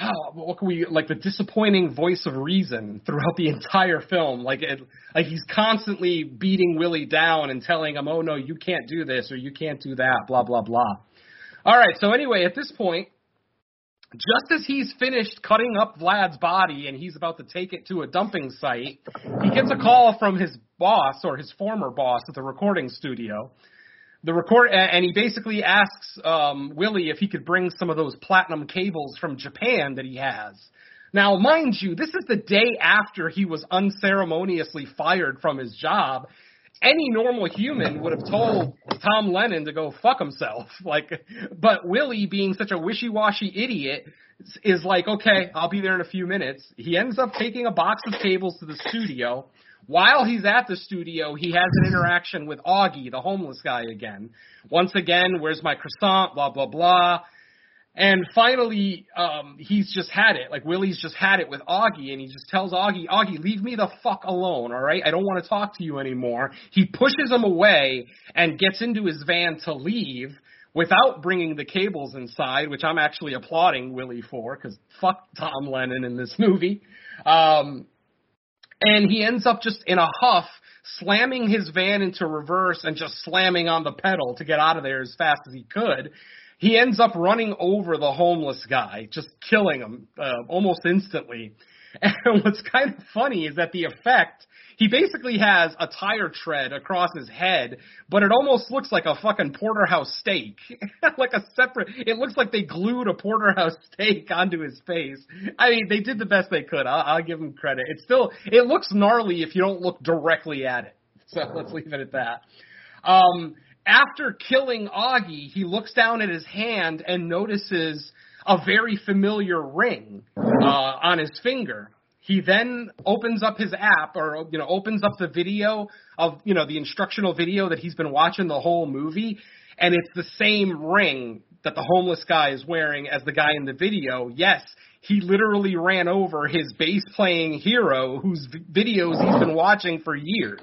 [SPEAKER 7] oh, what can we like the disappointing voice of reason throughout the entire film. Like it, like he's constantly beating Willie down and telling him, "Oh no, you can't do this or you can't do that." Blah blah blah. All right. So anyway, at this point, just as he's finished cutting up Vlad's body and he's about to take it to a dumping site, he gets a call from his boss or his former boss at the recording studio the record and he basically asks um, Willie if he could bring some of those platinum cables from Japan that he has. Now, mind you, this is the day after he was unceremoniously fired from his job. Any normal human would have told Tom Lennon to go fuck himself. *laughs* Like, but Willie, being such a wishy-washy idiot, is like, okay, I'll be there in a few minutes. He ends up taking a box of cables to the studio while he's at the studio, he has an interaction with Augie, the homeless guy again. Once again, where's my croissant? Blah blah blah. And finally, um, he's just had it. Like Willie's just had it with Augie, and he just tells Augie, Augie, leave me the fuck alone, all right? I don't want to talk to you anymore. He pushes him away and gets into his van to leave without bringing the cables inside, which I'm actually applauding Willie for, because fuck Tom Lennon in this *laughs* movie. Um, and he ends up just in a huff slamming his van into reverse and just slamming on the pedal to get out of there as fast as he could. He ends up running over the homeless guy, just killing him uh, almost instantly. *laughs* And what's kind of funny is that the effect he basically has a tire tread across his head, but it almost looks like a fucking porterhouse steak, *laughs* like a separate. It looks like they glued a porterhouse *laughs* steak onto his face. I mean, they did the best they could. I'll, I'll give them credit. It still it looks gnarly if you don't look directly at it. So let's leave it at that. Um, after killing Augie, he looks down at his hand and notices a very familiar ring uh, on his finger. He then opens up his app or you know opens up the video of you know the instructional video that he's been watching the whole movie and it's the same ring that the homeless guy is wearing as the guy in the video. Yes, he literally ran over his bass playing hero whose videos he's been watching for years.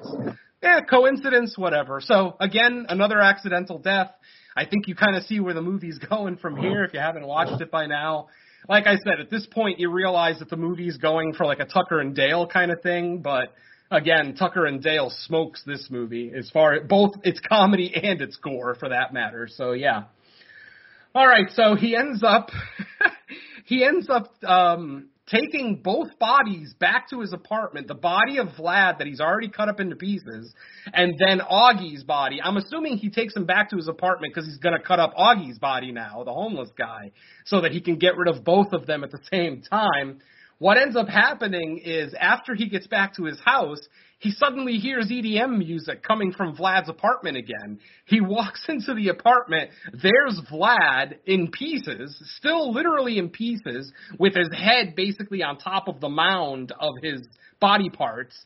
[SPEAKER 7] Yeah, coincidence, whatever. So again, another accidental death. I think you kind of see where the movie's *laughs* going from here if you haven't watched it by now. Like I said, at this point you realize that the movie's going for like a Tucker and Dale kind of thing, but again, Tucker and Dale smokes this movie as far as both its comedy and its gore for that matter. So yeah. All right, so he ends up *laughs* he ends up um taking both bodies back to his apartment, the body of Vlad that he's already cut up into pieces, and then Augie's body. I'm assuming he takes him back to his apartment because he's going to cut up Augie's body now, the homeless guy, so that he can get rid of both of them at the same time. What ends up happening is after he gets back to his house, he suddenly hears EDM music coming from Vlad's apartment again. He walks *laughs* into the apartment. There's Vlad in pieces, still literally in pieces, with his head basically on top of the mound of his body parts.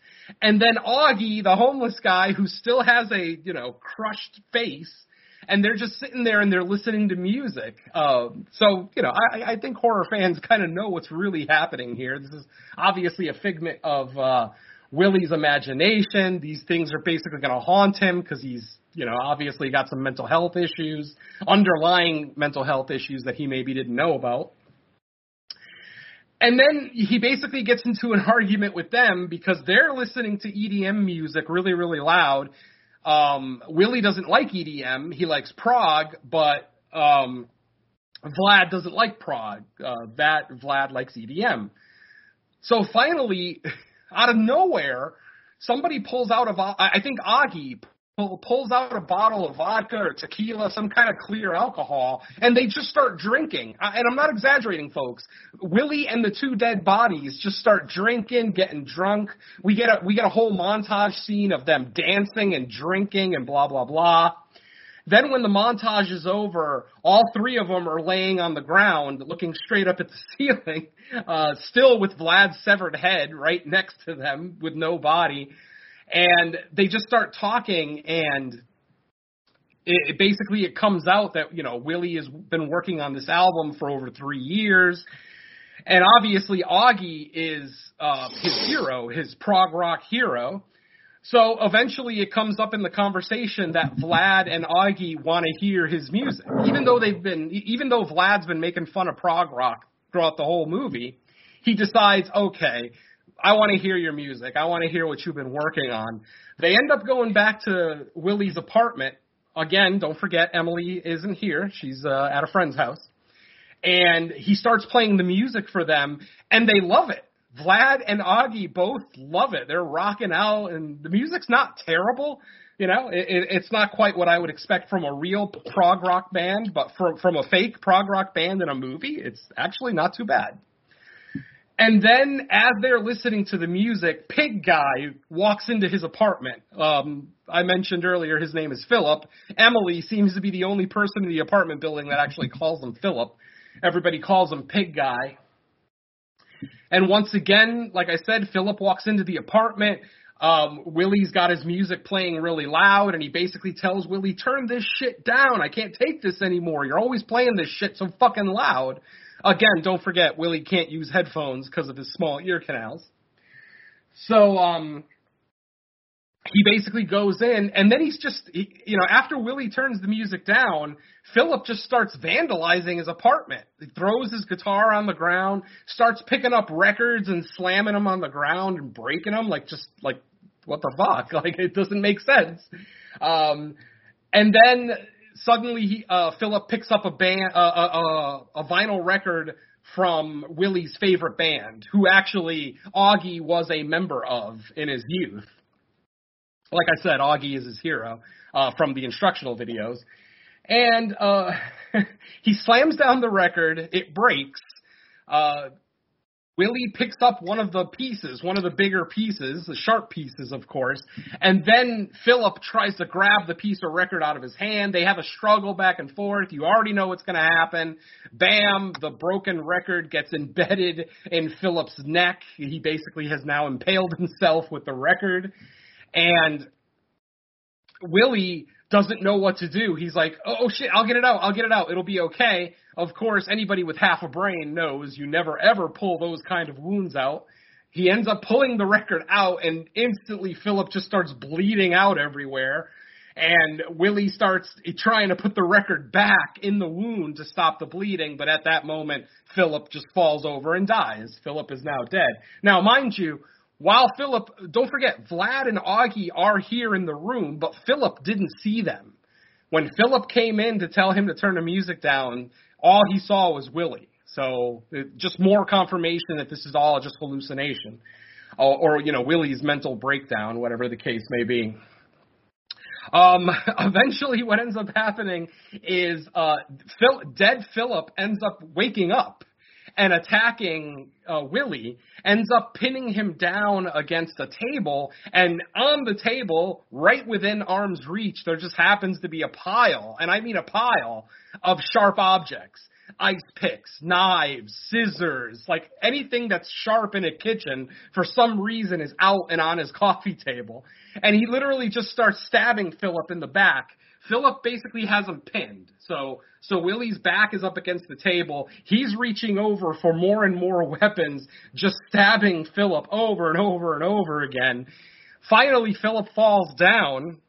[SPEAKER 7] And then Augie, the homeless guy who still has a, you know, crushed face, and they're just sitting there and they're listening to music. Um, so, you know, I, I think horror fans *laughs* kind of know what's really happening here. This is obviously a figment of uh, Willie's imagination. These things are basically going to haunt him because he's, you know, obviously got some mental health issues, underlying mental health issues that he maybe didn't know about. And then he basically gets into an *laughs* argument with them because they're listening to EDM music really, really loud. Um, Willie doesn't like EDM. He likes prog, but um, Vlad doesn't like prog. Uh, that Vlad likes EDM. So finally, *laughs* out of nowhere, somebody pulls out of I think Augie pulls out a bottle of vodka or tequila, some kind of clear alcohol, and they just start drinking. And I'm not exaggerating, folks. Willie and the two dead bodies just start drinking, getting drunk. We get a we get a whole montage scene of them dancing and drinking and blah blah blah. Then when the montage is over, all three of them are laying on the ground, looking straight up at the *laughs* ceiling, uh, still with Vlad's severed head right next to them with no body and they just start talking and it, it basically it comes out that you know Willie has been working on this album for over three years, and obviously Augie is uh, his hero, his prog rock hero. So eventually it comes up in the conversation that Vlad and Augie want to hear his music, even though they've been, even though Vlad's been making fun of prog rock throughout the whole movie. He decides, okay, I want to hear your music. I want to hear what you've been working on. They end up going back to Willie's apartment. Again, don't forget Emily isn't here. She's uh, at a friend's house. And he starts playing the music for them, and they love it. Vlad and Augie both love it. They're rocking out, and the music's not terrible. You know, it, it, it's not quite what I would expect from a real prog rock band, but from from a fake prog rock band in a movie, it's actually not too bad. And then, as they're listening to the music, Pig Guy walks into his apartment. Um, I mentioned earlier his name is Philip. Emily seems to be the only person in the apartment building that actually calls him Philip. Everybody calls him Pig Guy. And once again, like I said, Philip walks into the apartment. Um, Willie's got his music playing really loud, and he basically tells Willie, "Turn this shit down. I can't take this anymore. You're always playing this shit so fucking loud." Again, don't forget Willie can't use headphones because of his small ear canals. So um he basically goes in and then he's just he, you know after Willie turns the music down, Philip just starts vandalizing his apartment. He throws his guitar on the ground, starts picking up records and slamming them on the ground and breaking them like just like what the fuck? *laughs* Like it doesn't make sense. Um and then suddenly he, uh, Philip picks up a band, uh, a, a, a vinyl record from Willie's favorite band, who actually Augie was a member of in his youth. Like I said, Augie is his hero uh, from the instructional videos. And uh, *laughs* he slams down the record, it breaks. Uh, Willie picks up one of the pieces, one of the bigger pieces, the sharp pieces, of course, and then Philip tries to grab the piece of record out of his hand. They have a struggle back and forth. You already know what's going to happen. Bam, the broken record gets embedded in Philip's neck. He basically has now impaled *laughs* himself with the record. And Willie doesn't know what to do. He's like, oh, oh shit, I'll get it out. I'll get it out. It'll be okay. Of course, anybody with half a brain knows you never ever pull those kind of wounds out. He ends up pulling the record out, and instantly Philip just starts bleeding out everywhere. And Willie starts trying to put the record back in the wound to stop the bleeding, but at that moment, Philip just falls over and dies. Philip is now dead. Now, mind you, while Philip, don't forget, Vlad and Augie are here in the room, but Philip didn't see them. When Philip came in to tell him to turn the music down, all he saw was Willie. So it, just more confirmation that this is all just hallucination, or, or you know Willie's mental breakdown, whatever the case may be. Um, *laughs* eventually, what ends up happening is uh, Phil, dead Philip ends up waking up and attacking uh, Willie, ends up pinning him down against a table, and on the table, right within arm's reach, there just happens to be a pile, and I mean a pile, of sharp objects. Ice picks, knives, scissors, like anything that's sharp in a kitchen for some reason is out and on his *laughs* coffee table. And he literally just starts stabbing Philip in the back Philip basically has him pinned. So so Willie's back is up against the table. He's reaching over for more and more weapons, just stabbing Philip over and over and over again. Finally, Philip falls down.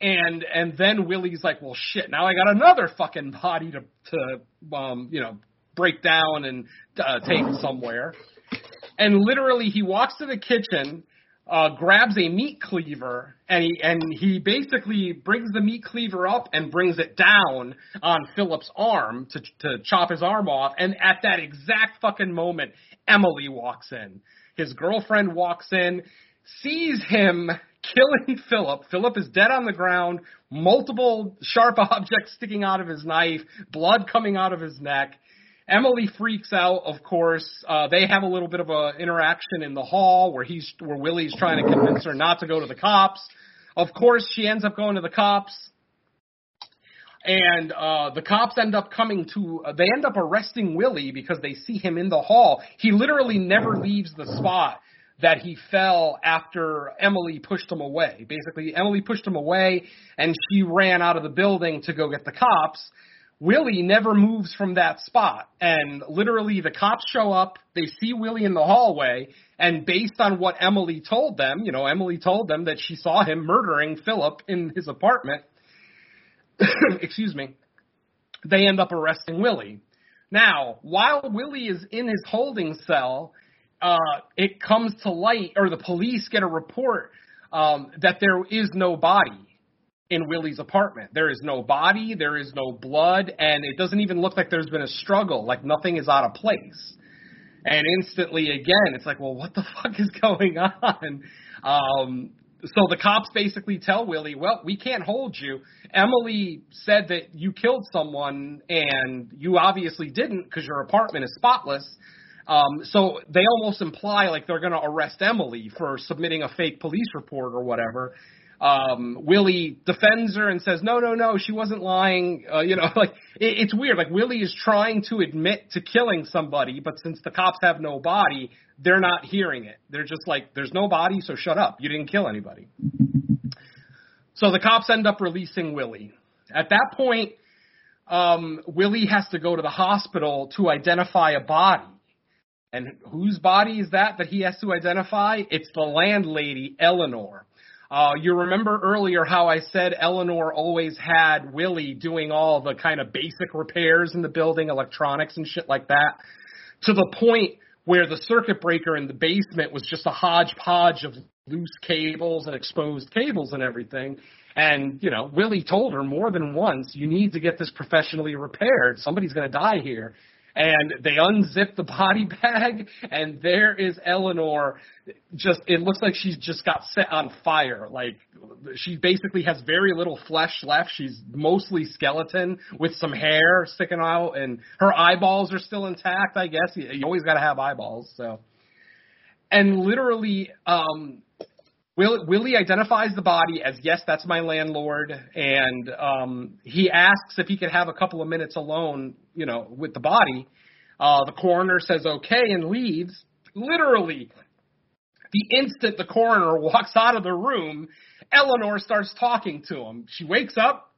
[SPEAKER 7] And and then Willie's like, well, shit. Now I got another fucking body to to um you know break down and uh, take somewhere. And literally, he walks to the kitchen uh, grabs a meat cleaver and he and he basically brings the meat cleaver up and brings it down on Philip's arm to to chop his arm off. And at that exact fucking moment, Emily walks in. His girlfriend walks in, sees him *laughs* killing Philip. Philip is dead on the ground, multiple sharp *laughs* objects sticking out of his knife, blood coming out of his neck. Emily freaks out, of course. Uh, they have a little bit of a interaction in the hall where he's where Willie's trying to convince her not to go to the cops. Of course, she ends up going to the cops, and uh, the cops end up coming to. Uh, they end up arresting Willie because they see him in the hall. He literally never leaves the spot that he fell after Emily pushed him away. Basically, Emily pushed him away, and she ran out of the building to go get the cops Willie never moves from that spot. And literally, the cops show up, they see Willie in the hallway, and based on what Emily told them, you know, Emily told them that she saw him murdering Philip in his apartment. *coughs* excuse me. They end up arresting Willie. Now, while Willie is in his holding cell, uh, it comes to light, or the police get a report um, that there is no body in Willie's apartment. There is no body, there is no blood, and it doesn't even look like there's been a struggle, like nothing is out of place. And instantly again, it's like, well, what the *laughs* fuck is going on? Um, so the cops basically tell Willie, well, we can't hold you. Emily said that you killed someone and you obviously didn't because your apartment is spotless. Um, so they almost imply like they're going to arrest Emily for submitting a fake police report or whatever um, Willie defends her and says, no, no, no, she wasn't lying. Uh, you know, *laughs* like it, it's weird. Like Willie is trying to admit to killing somebody, but since the cops have no body, they're not hearing it. They're just like, there's no body, so shut up. You didn't kill anybody. So the cops end up releasing Willie. At that point, um, Willie has to go to the hospital to identify a body. And whose body is that that he has to identify? It's the landlady, Eleanor. Uh, you remember earlier how I said Eleanor always had Willie doing all the kind of basic repairs in the building, electronics and shit like that, to the point where the circuit breaker in the basement was just a hodgepodge of loose cables and exposed cables and everything. And, you know, Willie told her more than once, you need to get this professionally repaired. Somebody's going to die here. And they unzip the body bag, and there is Eleanor. Just, it looks like she's just got set on fire. Like, she basically has very little flesh left. She's mostly skeleton with some hair sticking out, and her eyeballs are still intact, I guess. You, you always got to have eyeballs, so. And literally, um, Will, Willie identifies the body as yes, that's my landlord, and um, he asks if he could have a couple of minutes alone, you know, with the body. Uh, the coroner says okay and leaves. Literally, the instant the coroner *laughs* walks out of the room, Eleanor starts talking to him. She wakes up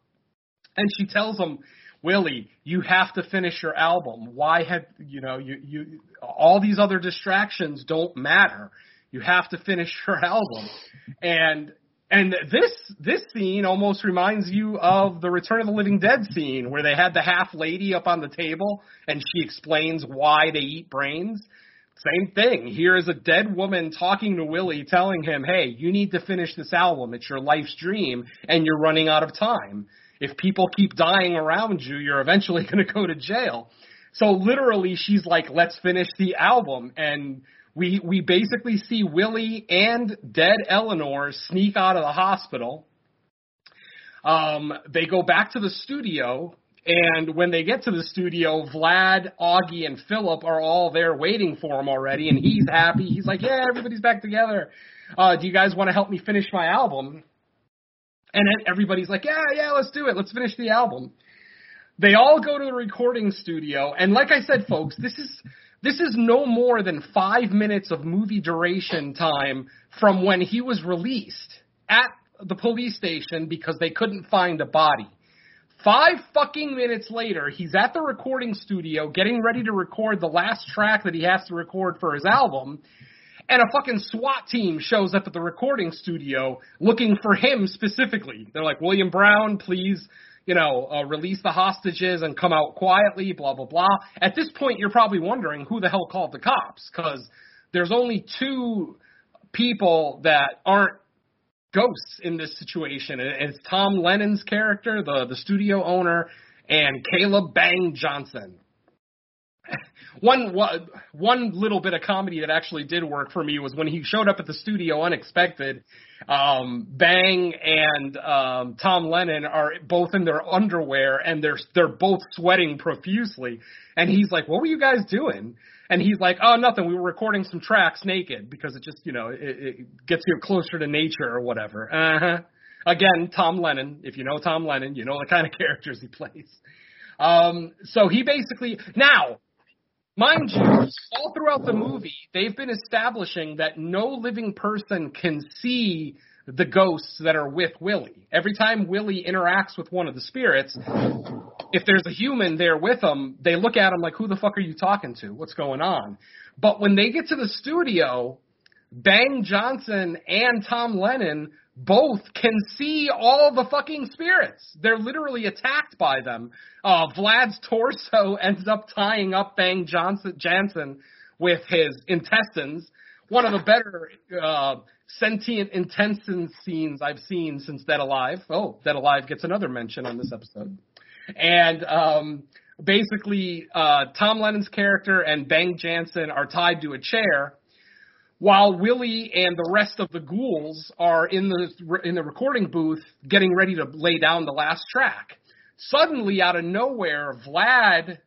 [SPEAKER 7] and she tells him, Willie, you have to finish your album. Why have you know you you all these other distractions don't matter you have to finish *laughs* her album. And and this this scene almost reminds you of the Return of the Living Dead scene where they had the half lady up on the table and she explains why they eat brains. Same thing. Here is a dead woman talking to Willie, telling him, "Hey, you need to finish this album. It's your life's dream, and you're running out of time. If people keep dying around you, you're eventually *laughs* going to go to jail." So literally, she's like, "Let's finish the album," and we we basically see Willie and dead Eleanor sneak out of the hospital. Um, they go back to the studio, and when they get to the studio, Vlad, Augie, and Philip are all there waiting for him already, and he's happy. He's like, "Yeah, everybody's back together. Uh, do you guys want to help me finish my album?" And everybody's like, "Yeah, yeah, let's do it. Let's finish the album." They all go to the recording studio, and like I said, folks, this is this is no more than five minutes of movie duration time from when he was released at the police station because they couldn't find a body. Five fucking minutes later, he's at the recording studio getting ready to record the last track that he has to record for his album. And a fucking SWAT team shows up at the recording studio looking for him specifically. They're like, William Brown, please you know, uh, release the hostages and come out quietly, blah, blah, blah. At this point, you're probably wondering who the hell called the cops because there's only two people that aren't ghosts in this situation. It's Tom Lennon's character, the, the studio owner, and Caleb Bang Johnson. One one little bit of comedy that actually did work for me was when he showed up at the studio unexpected. Um, Bang and um, Tom Lennon are both in their underwear and they're they're both sweating profusely. And he's like, "What were you guys doing?" And he's like, "Oh, nothing. We were recording some tracks naked because it just you know it, it gets you closer to nature or whatever." Uh huh. Again, Tom Lennon. If you know Tom Lennon, you know the kind of *laughs* characters he plays. Um, so he basically now Mind you, all throughout the movie, they've been establishing that no living person can see the ghosts that are with Willie. Every time Willie interacts with one of the spirits, if there's a human there with them, they look at him like, who the fuck are you talking to? What's going on? But when they get to the studio, Bang Johnson and Tom Lennon both can see all the fucking spirits. They're literally attacked by them. Uh, Vlad's torso *laughs* ends up tying up Bang Johnson, Jansen with his intestines. One of the better uh, sentient intestine scenes I've seen since Dead Alive. Oh, Dead Alive gets another mention on this episode. And um, basically, uh, Tom Lennon's character and Bang Jansen are tied to a chair while Willie and the rest of the ghouls are in the in the recording booth getting ready to lay down the last track. Suddenly, out of nowhere, Vlad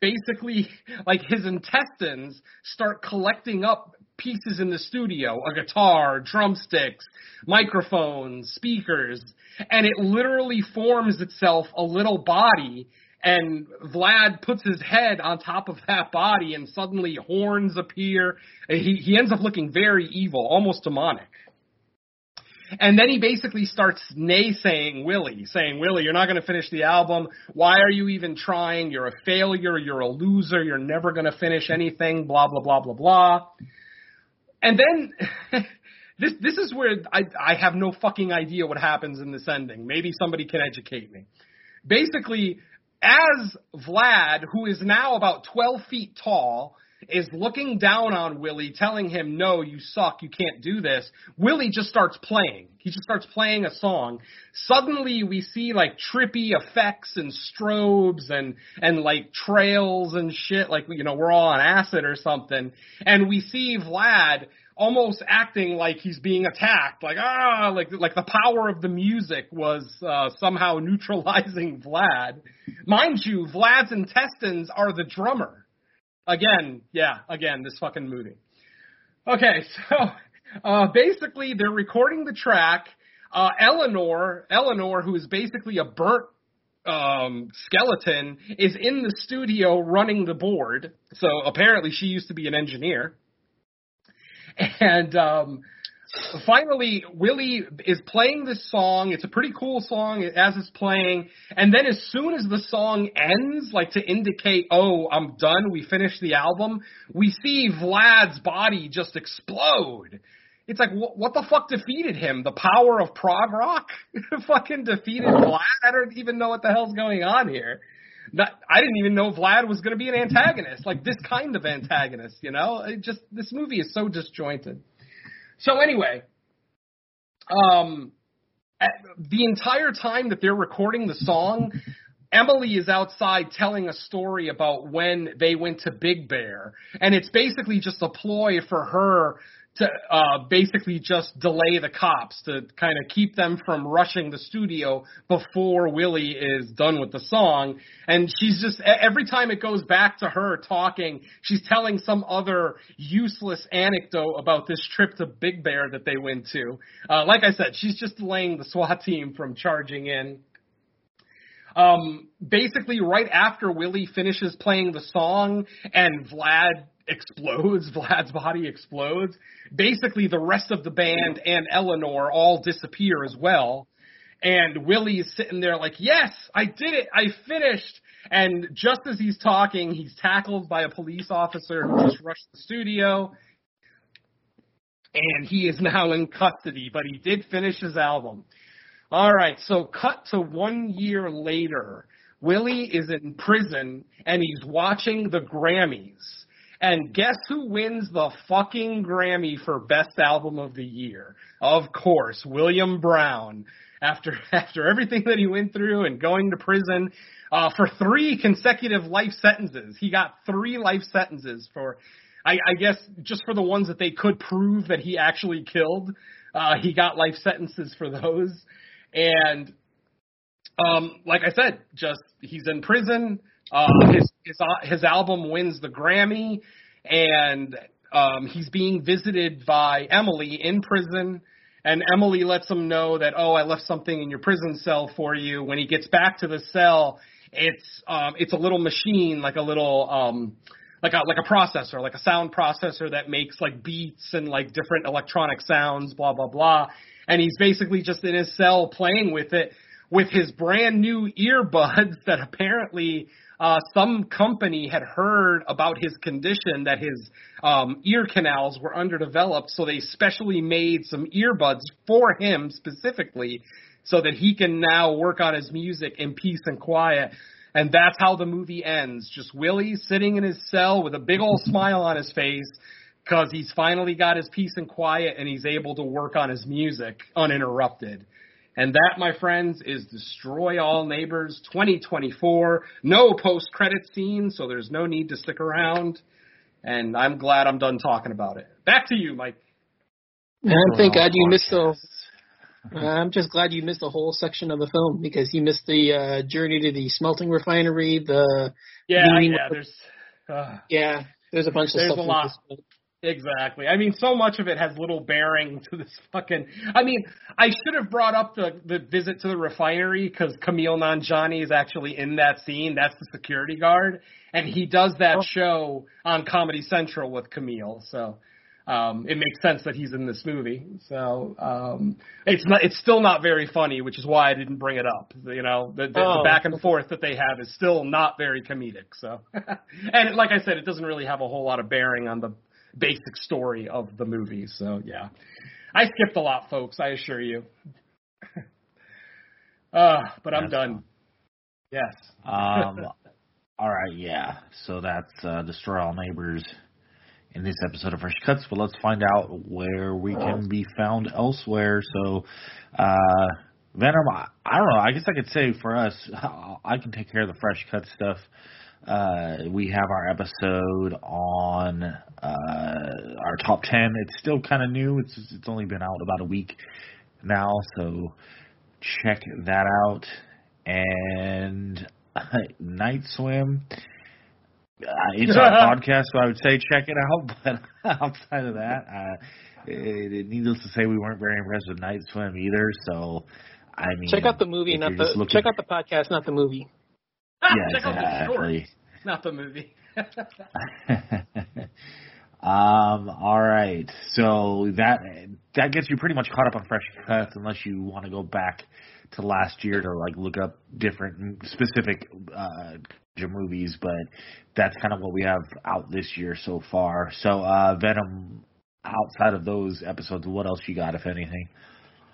[SPEAKER 7] basically *laughs* like his intestines start collecting up pieces in the studio a guitar drumsticks microphones speakers and it literally forms itself a little body and Vlad puts his head on top of that body, and suddenly horns appear. He he ends up looking very evil, almost demonic. And then he basically starts naysaying Willie, saying, Willie, you're not going to finish the album. Why are you even trying? You're a failure. You're a loser. You're never going to finish anything. Blah blah blah blah blah. And then. *laughs* this this is where I I have no fucking idea what happens in this ending. Maybe somebody can educate me. Basically, as Vlad, who is now about 12 feet tall is looking down on Willie, telling him, "No, you suck. You can't do this." Willie just starts playing. He just starts playing a song. Suddenly, we see like trippy effects and strobes and and like trails and shit. Like you know, we're all on acid or something. And we see Vlad almost acting like he's being attacked, like ah, like like the power of the music was uh, somehow neutralizing *laughs* Vlad. Mind you, Vlad's intestines are the drummer. Again, yeah, again, this fucking movie. Okay, *laughs* so uh, basically they're recording the track. Uh, Eleanor, Eleanor, who is basically a burnt um, skeleton, is in the studio running the board. So apparently she used to be an engineer. *laughs* And um, finally, Willie is playing this song. It's a pretty cool song as it's playing. And then as soon as the song ends, like to indicate, oh, I'm done, we finished the album, we see Vlad's body just explode. It's like, wh- what the fuck defeated him? The power of prog rock *laughs* fucking defeated Vlad? I don't even know what the hell's going on here. Not, I didn't even know Vlad was going to be an antagonist, like this kind of antagonist, you know? It just, this movie is so disjointed. So anyway, um, the entire time that they're recording the song, Emily is outside telling a story about when they went to Big Bear, and it's basically just a ploy for her to uh, basically just delay the cops to kind of keep them from rushing the studio before Willie is done with the song. And she's just every time it goes back to her talking, she's telling some other useless anecdote about this trip to Big Bear that they went to. Uh, like I said, she's just delaying the SWAT team from charging in. Um, basically, right after Willie finishes playing the song and Vlad explodes, *laughs* Vlad's body explodes. Basically, the rest of the band and Eleanor all disappear as well. And Willie is sitting there like, yes, I did it. I finished. And just as he's talking, he's tackled by a police officer who just rushed the studio. And he is now in custody, but he did finish his album. All right, so cut to one year later. Willie is in prison and he's watching the Grammys and guess who wins the fucking Grammy for Best Album of the Year? Of course, William Brown. After *laughs* after everything that he went through and going to prison uh, for three consecutive life sentences, he got three life sentences for, I, I guess, just for the ones that they could prove that he actually killed. Uh, he got life sentences for those, and um, like I said, just he's in prison. Uh, his his uh, his album wins the Grammy, and um, he's being visited by Emily in prison. And Emily lets him know that oh, I left something in your prison cell for you. When he gets back to the cell, it's um, it's a little machine, like a little um, like a like a processor, like a sound processor that makes like beats and like different electronic sounds, blah blah blah. And he's basically just in his cell playing with it with his brand new earbuds *laughs* that apparently uh, some company had heard about his condition that his um, ear canals were underdeveloped, so they specially made some earbuds for him specifically so that he can now work on his music in peace and quiet. And that's how the movie ends. Just Willie sitting in his cell with a big old *laughs* smile on his face because he's finally got his peace and quiet and he's able to work on his music uninterrupted. And that, my friends, is Destroy All Neighbors 2024. No post credit scene, so there's no need to stick around. And I'm glad I'm done talking about it. Back to you, Mike.
[SPEAKER 8] And thank God you missed the. I'm just glad you missed the whole section of the film because you missed the uh, journey to the smelting refinery. The
[SPEAKER 7] yeah, yeah. There's uh,
[SPEAKER 8] yeah. There's a bunch of
[SPEAKER 7] there's
[SPEAKER 8] stuff.
[SPEAKER 7] a lot. Exactly. I mean, so much of it has little bearing to this fucking. I mean, I should have brought up the the visit to the refinery because Kumail Nanjiani is actually in that scene. That's the security guard, and he does that oh. show on Comedy Central with Kumail. So um, it makes sense that he's in this movie. So um, it's not. It's still not very funny, which is why I didn't bring it up. You know, the, the, oh. the back and forth that they have is still not very comedic. So, *laughs* and like I said, it doesn't really have a whole lot of bearing on the basic story of the movie. So yeah, I skipped a lot, folks. I assure you. *laughs* uh, but I'm done. Fun. Yes.
[SPEAKER 6] um. *laughs* All right. Yeah. So that's uh, destroy all neighbors. in this episode of Fresh Cuts, but let's find out where we can be found elsewhere. So, uh, Venom, I, I don't know. I guess I could say for us, *laughs* I can take care of the Fresh Cut stuff. Uh, we have our episode on uh, our top ten. It's still kind of new. It's it's only been out about a week now, so check that out. And *laughs* Night Swim. Uh, it's our *laughs* podcast, so I would say check it out. *laughs* But outside of that, uh, it, it, needless to say, we weren't very impressed with Night Swim either. So, I mean,
[SPEAKER 8] check out the movie, not the looking... check out the podcast, not the movie. *laughs*
[SPEAKER 6] Yeah, exactly.
[SPEAKER 7] not the movie. *laughs*
[SPEAKER 6] um. All right. So that that gets you pretty much caught up on fresh cuts, unless you want to go back to last year to like look up different specific uh, movies. But that's kind of what we have out this year so far. So uh, Venom. Outside of those episodes, what else you got, if anything?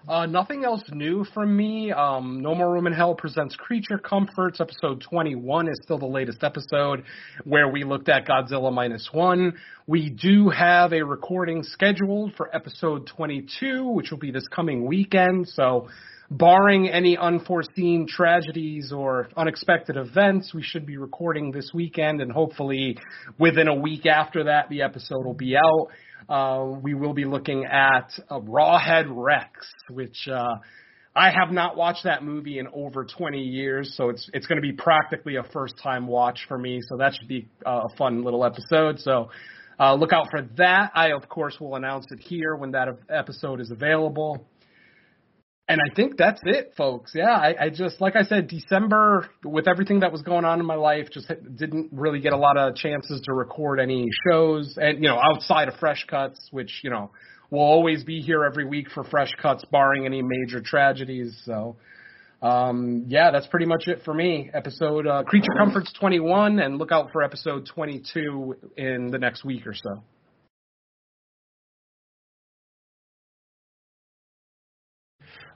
[SPEAKER 7] Uh, nothing else new from me. Um, no More Room in Hell presents Creature Comforts. Episode 21 is still the latest episode where we looked at Godzilla Minus One. We do have a recording scheduled for episode 22, which will be this coming weekend. So, barring any unforeseen tragedies or unexpected events, we should be recording this weekend, and hopefully within a week after that, the episode will be out uh, we will be looking at uh, Rawhead Rex, which uh, I have not watched that movie in over 20 years, so it's it's going to be practically a first time watch for me. So that should be uh, a fun little episode. So uh, look out for that. I of course will announce it here when that episode is available and I think that's it, folks. Yeah, I, I just like I said, December with everything that was going on in my life, just didn't really get a lot of chances to record any shows, and you know, outside of Fresh Cuts, which you know will always be here every week for Fresh Cuts, barring any major tragedies. So, um, yeah, that's pretty much it for me. Episode uh, Creature Comforts 21, and look out for episode 22 in the next week or so.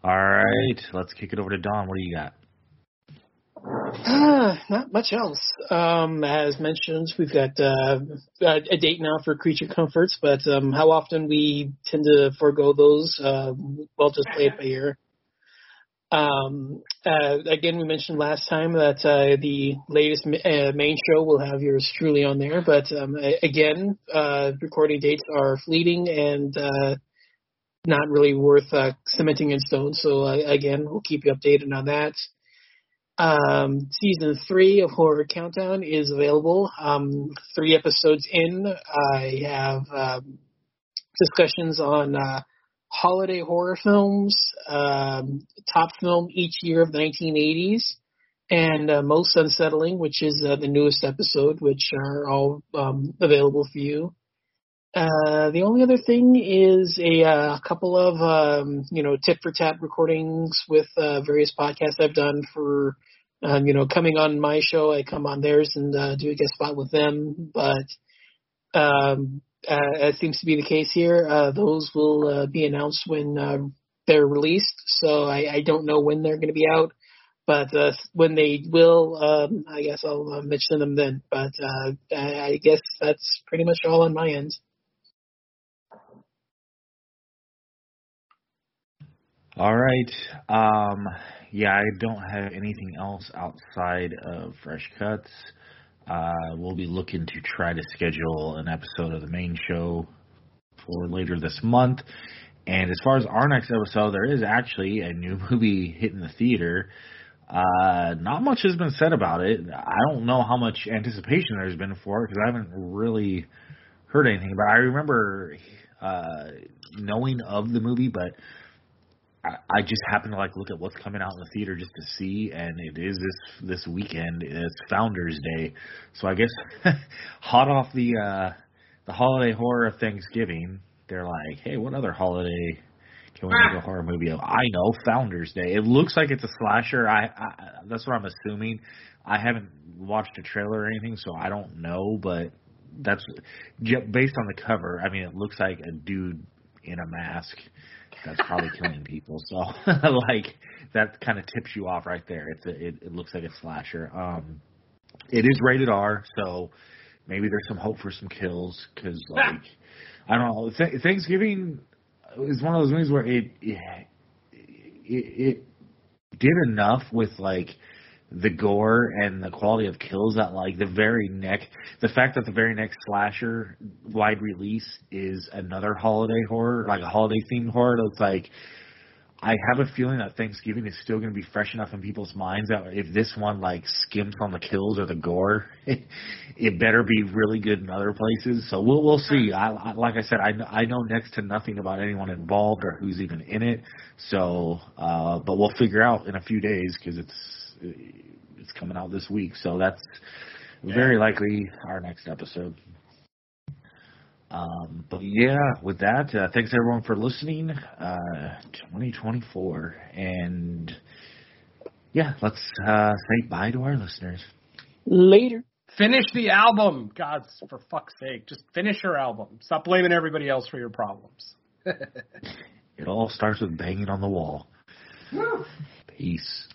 [SPEAKER 6] All right, let's kick it over to Don. What do you got?
[SPEAKER 8] Uh, *sighs* not much else. Um, as mentioned, we've got uh, a date now for Creature Comforts, but um, how often we tend to forego those, uh, we'll just play it by ear. Um, uh, again, we mentioned last time that uh, the latest uh, main show will have yours truly on there, but um, again, uh, recording dates are fleeting and not really worth uh, cementing in stone. So uh, again, we'll keep you updated on that. Um, season three of Horror Countdown is available. Um, three episodes in, I have um, discussions on uh, holiday horror films, um, top film each year of the 1980s, and uh, most unsettling, which is uh, the newest episode, which are all um, available for you. Uh, the only other thing is a uh, couple of um, you know tit for tat recordings with uh, various podcasts I've done for um, you know coming on my show. I come on theirs and uh, do a guest spot with them, but um, uh, as seems to be the case here, uh, those will uh, be announced when uh, they're released. So I, I don't know when they're going to be out, but uh, when they will, um, I guess I'll uh, mention them then. But uh, I guess that's pretty much all on my end.
[SPEAKER 6] All right. Um, yeah, I don't have anything else outside of Fresh Cuts. Uh, we'll be looking to try to schedule an episode of the main show for later this month. And as far as our next episode, there is actually a new *laughs* movie hitting the theater. Uh, not much has been said about it. I don't know how much anticipation there's been for it because I haven't really heard anything. But I remember uh, knowing of the movie, but I, just happen to like look at what's coming out in the theater just to see, and it is this this weekend. It's Founder's Day, so I guess *laughs* hot off the uh, the holiday horror of Thanksgiving, they're like, hey, what other holiday can we make a horror movie of? I know Founder's Day. It looks like it's a slasher. I, I that's what I'm assuming. I haven't watched a trailer or anything, so I don't know, but that's based on the cover. I mean, it looks like a dude in a mask that's probably killing people. So *laughs* like that kind of tips you off right there. It's a, it, it looks like a slasher. Um, it is rated R, so maybe there's some hope for some kills because *laughs* like I don't know. Th- Thanksgiving is one of those movies where it it, it did enough with like the gore and the quality of kills that like the very next the fact that the very next slasher wide release is another holiday horror like a holiday themed horror it's like I have a feeling that Thanksgiving is still going to be fresh enough in people's minds that if this one like skims on the kills or the gore, it, *laughs* it better be really good in other places. So we'll we'll see. I, I like I said, I I know next to nothing about anyone involved or who's even in it. So, uh, but we'll figure out in a few days because it's it's coming out this week. So that's very likely our next episode. Um, but yeah, with that, uh, thanks everyone for listening. Uh, 2024, and yeah, let's uh, say bye to our listeners.
[SPEAKER 8] Later.
[SPEAKER 7] Finish the album, God, for fuck's sake, just finish your album. Stop blaming everybody else for your problems. *laughs*
[SPEAKER 6] it all starts with banging on the wall. Peace.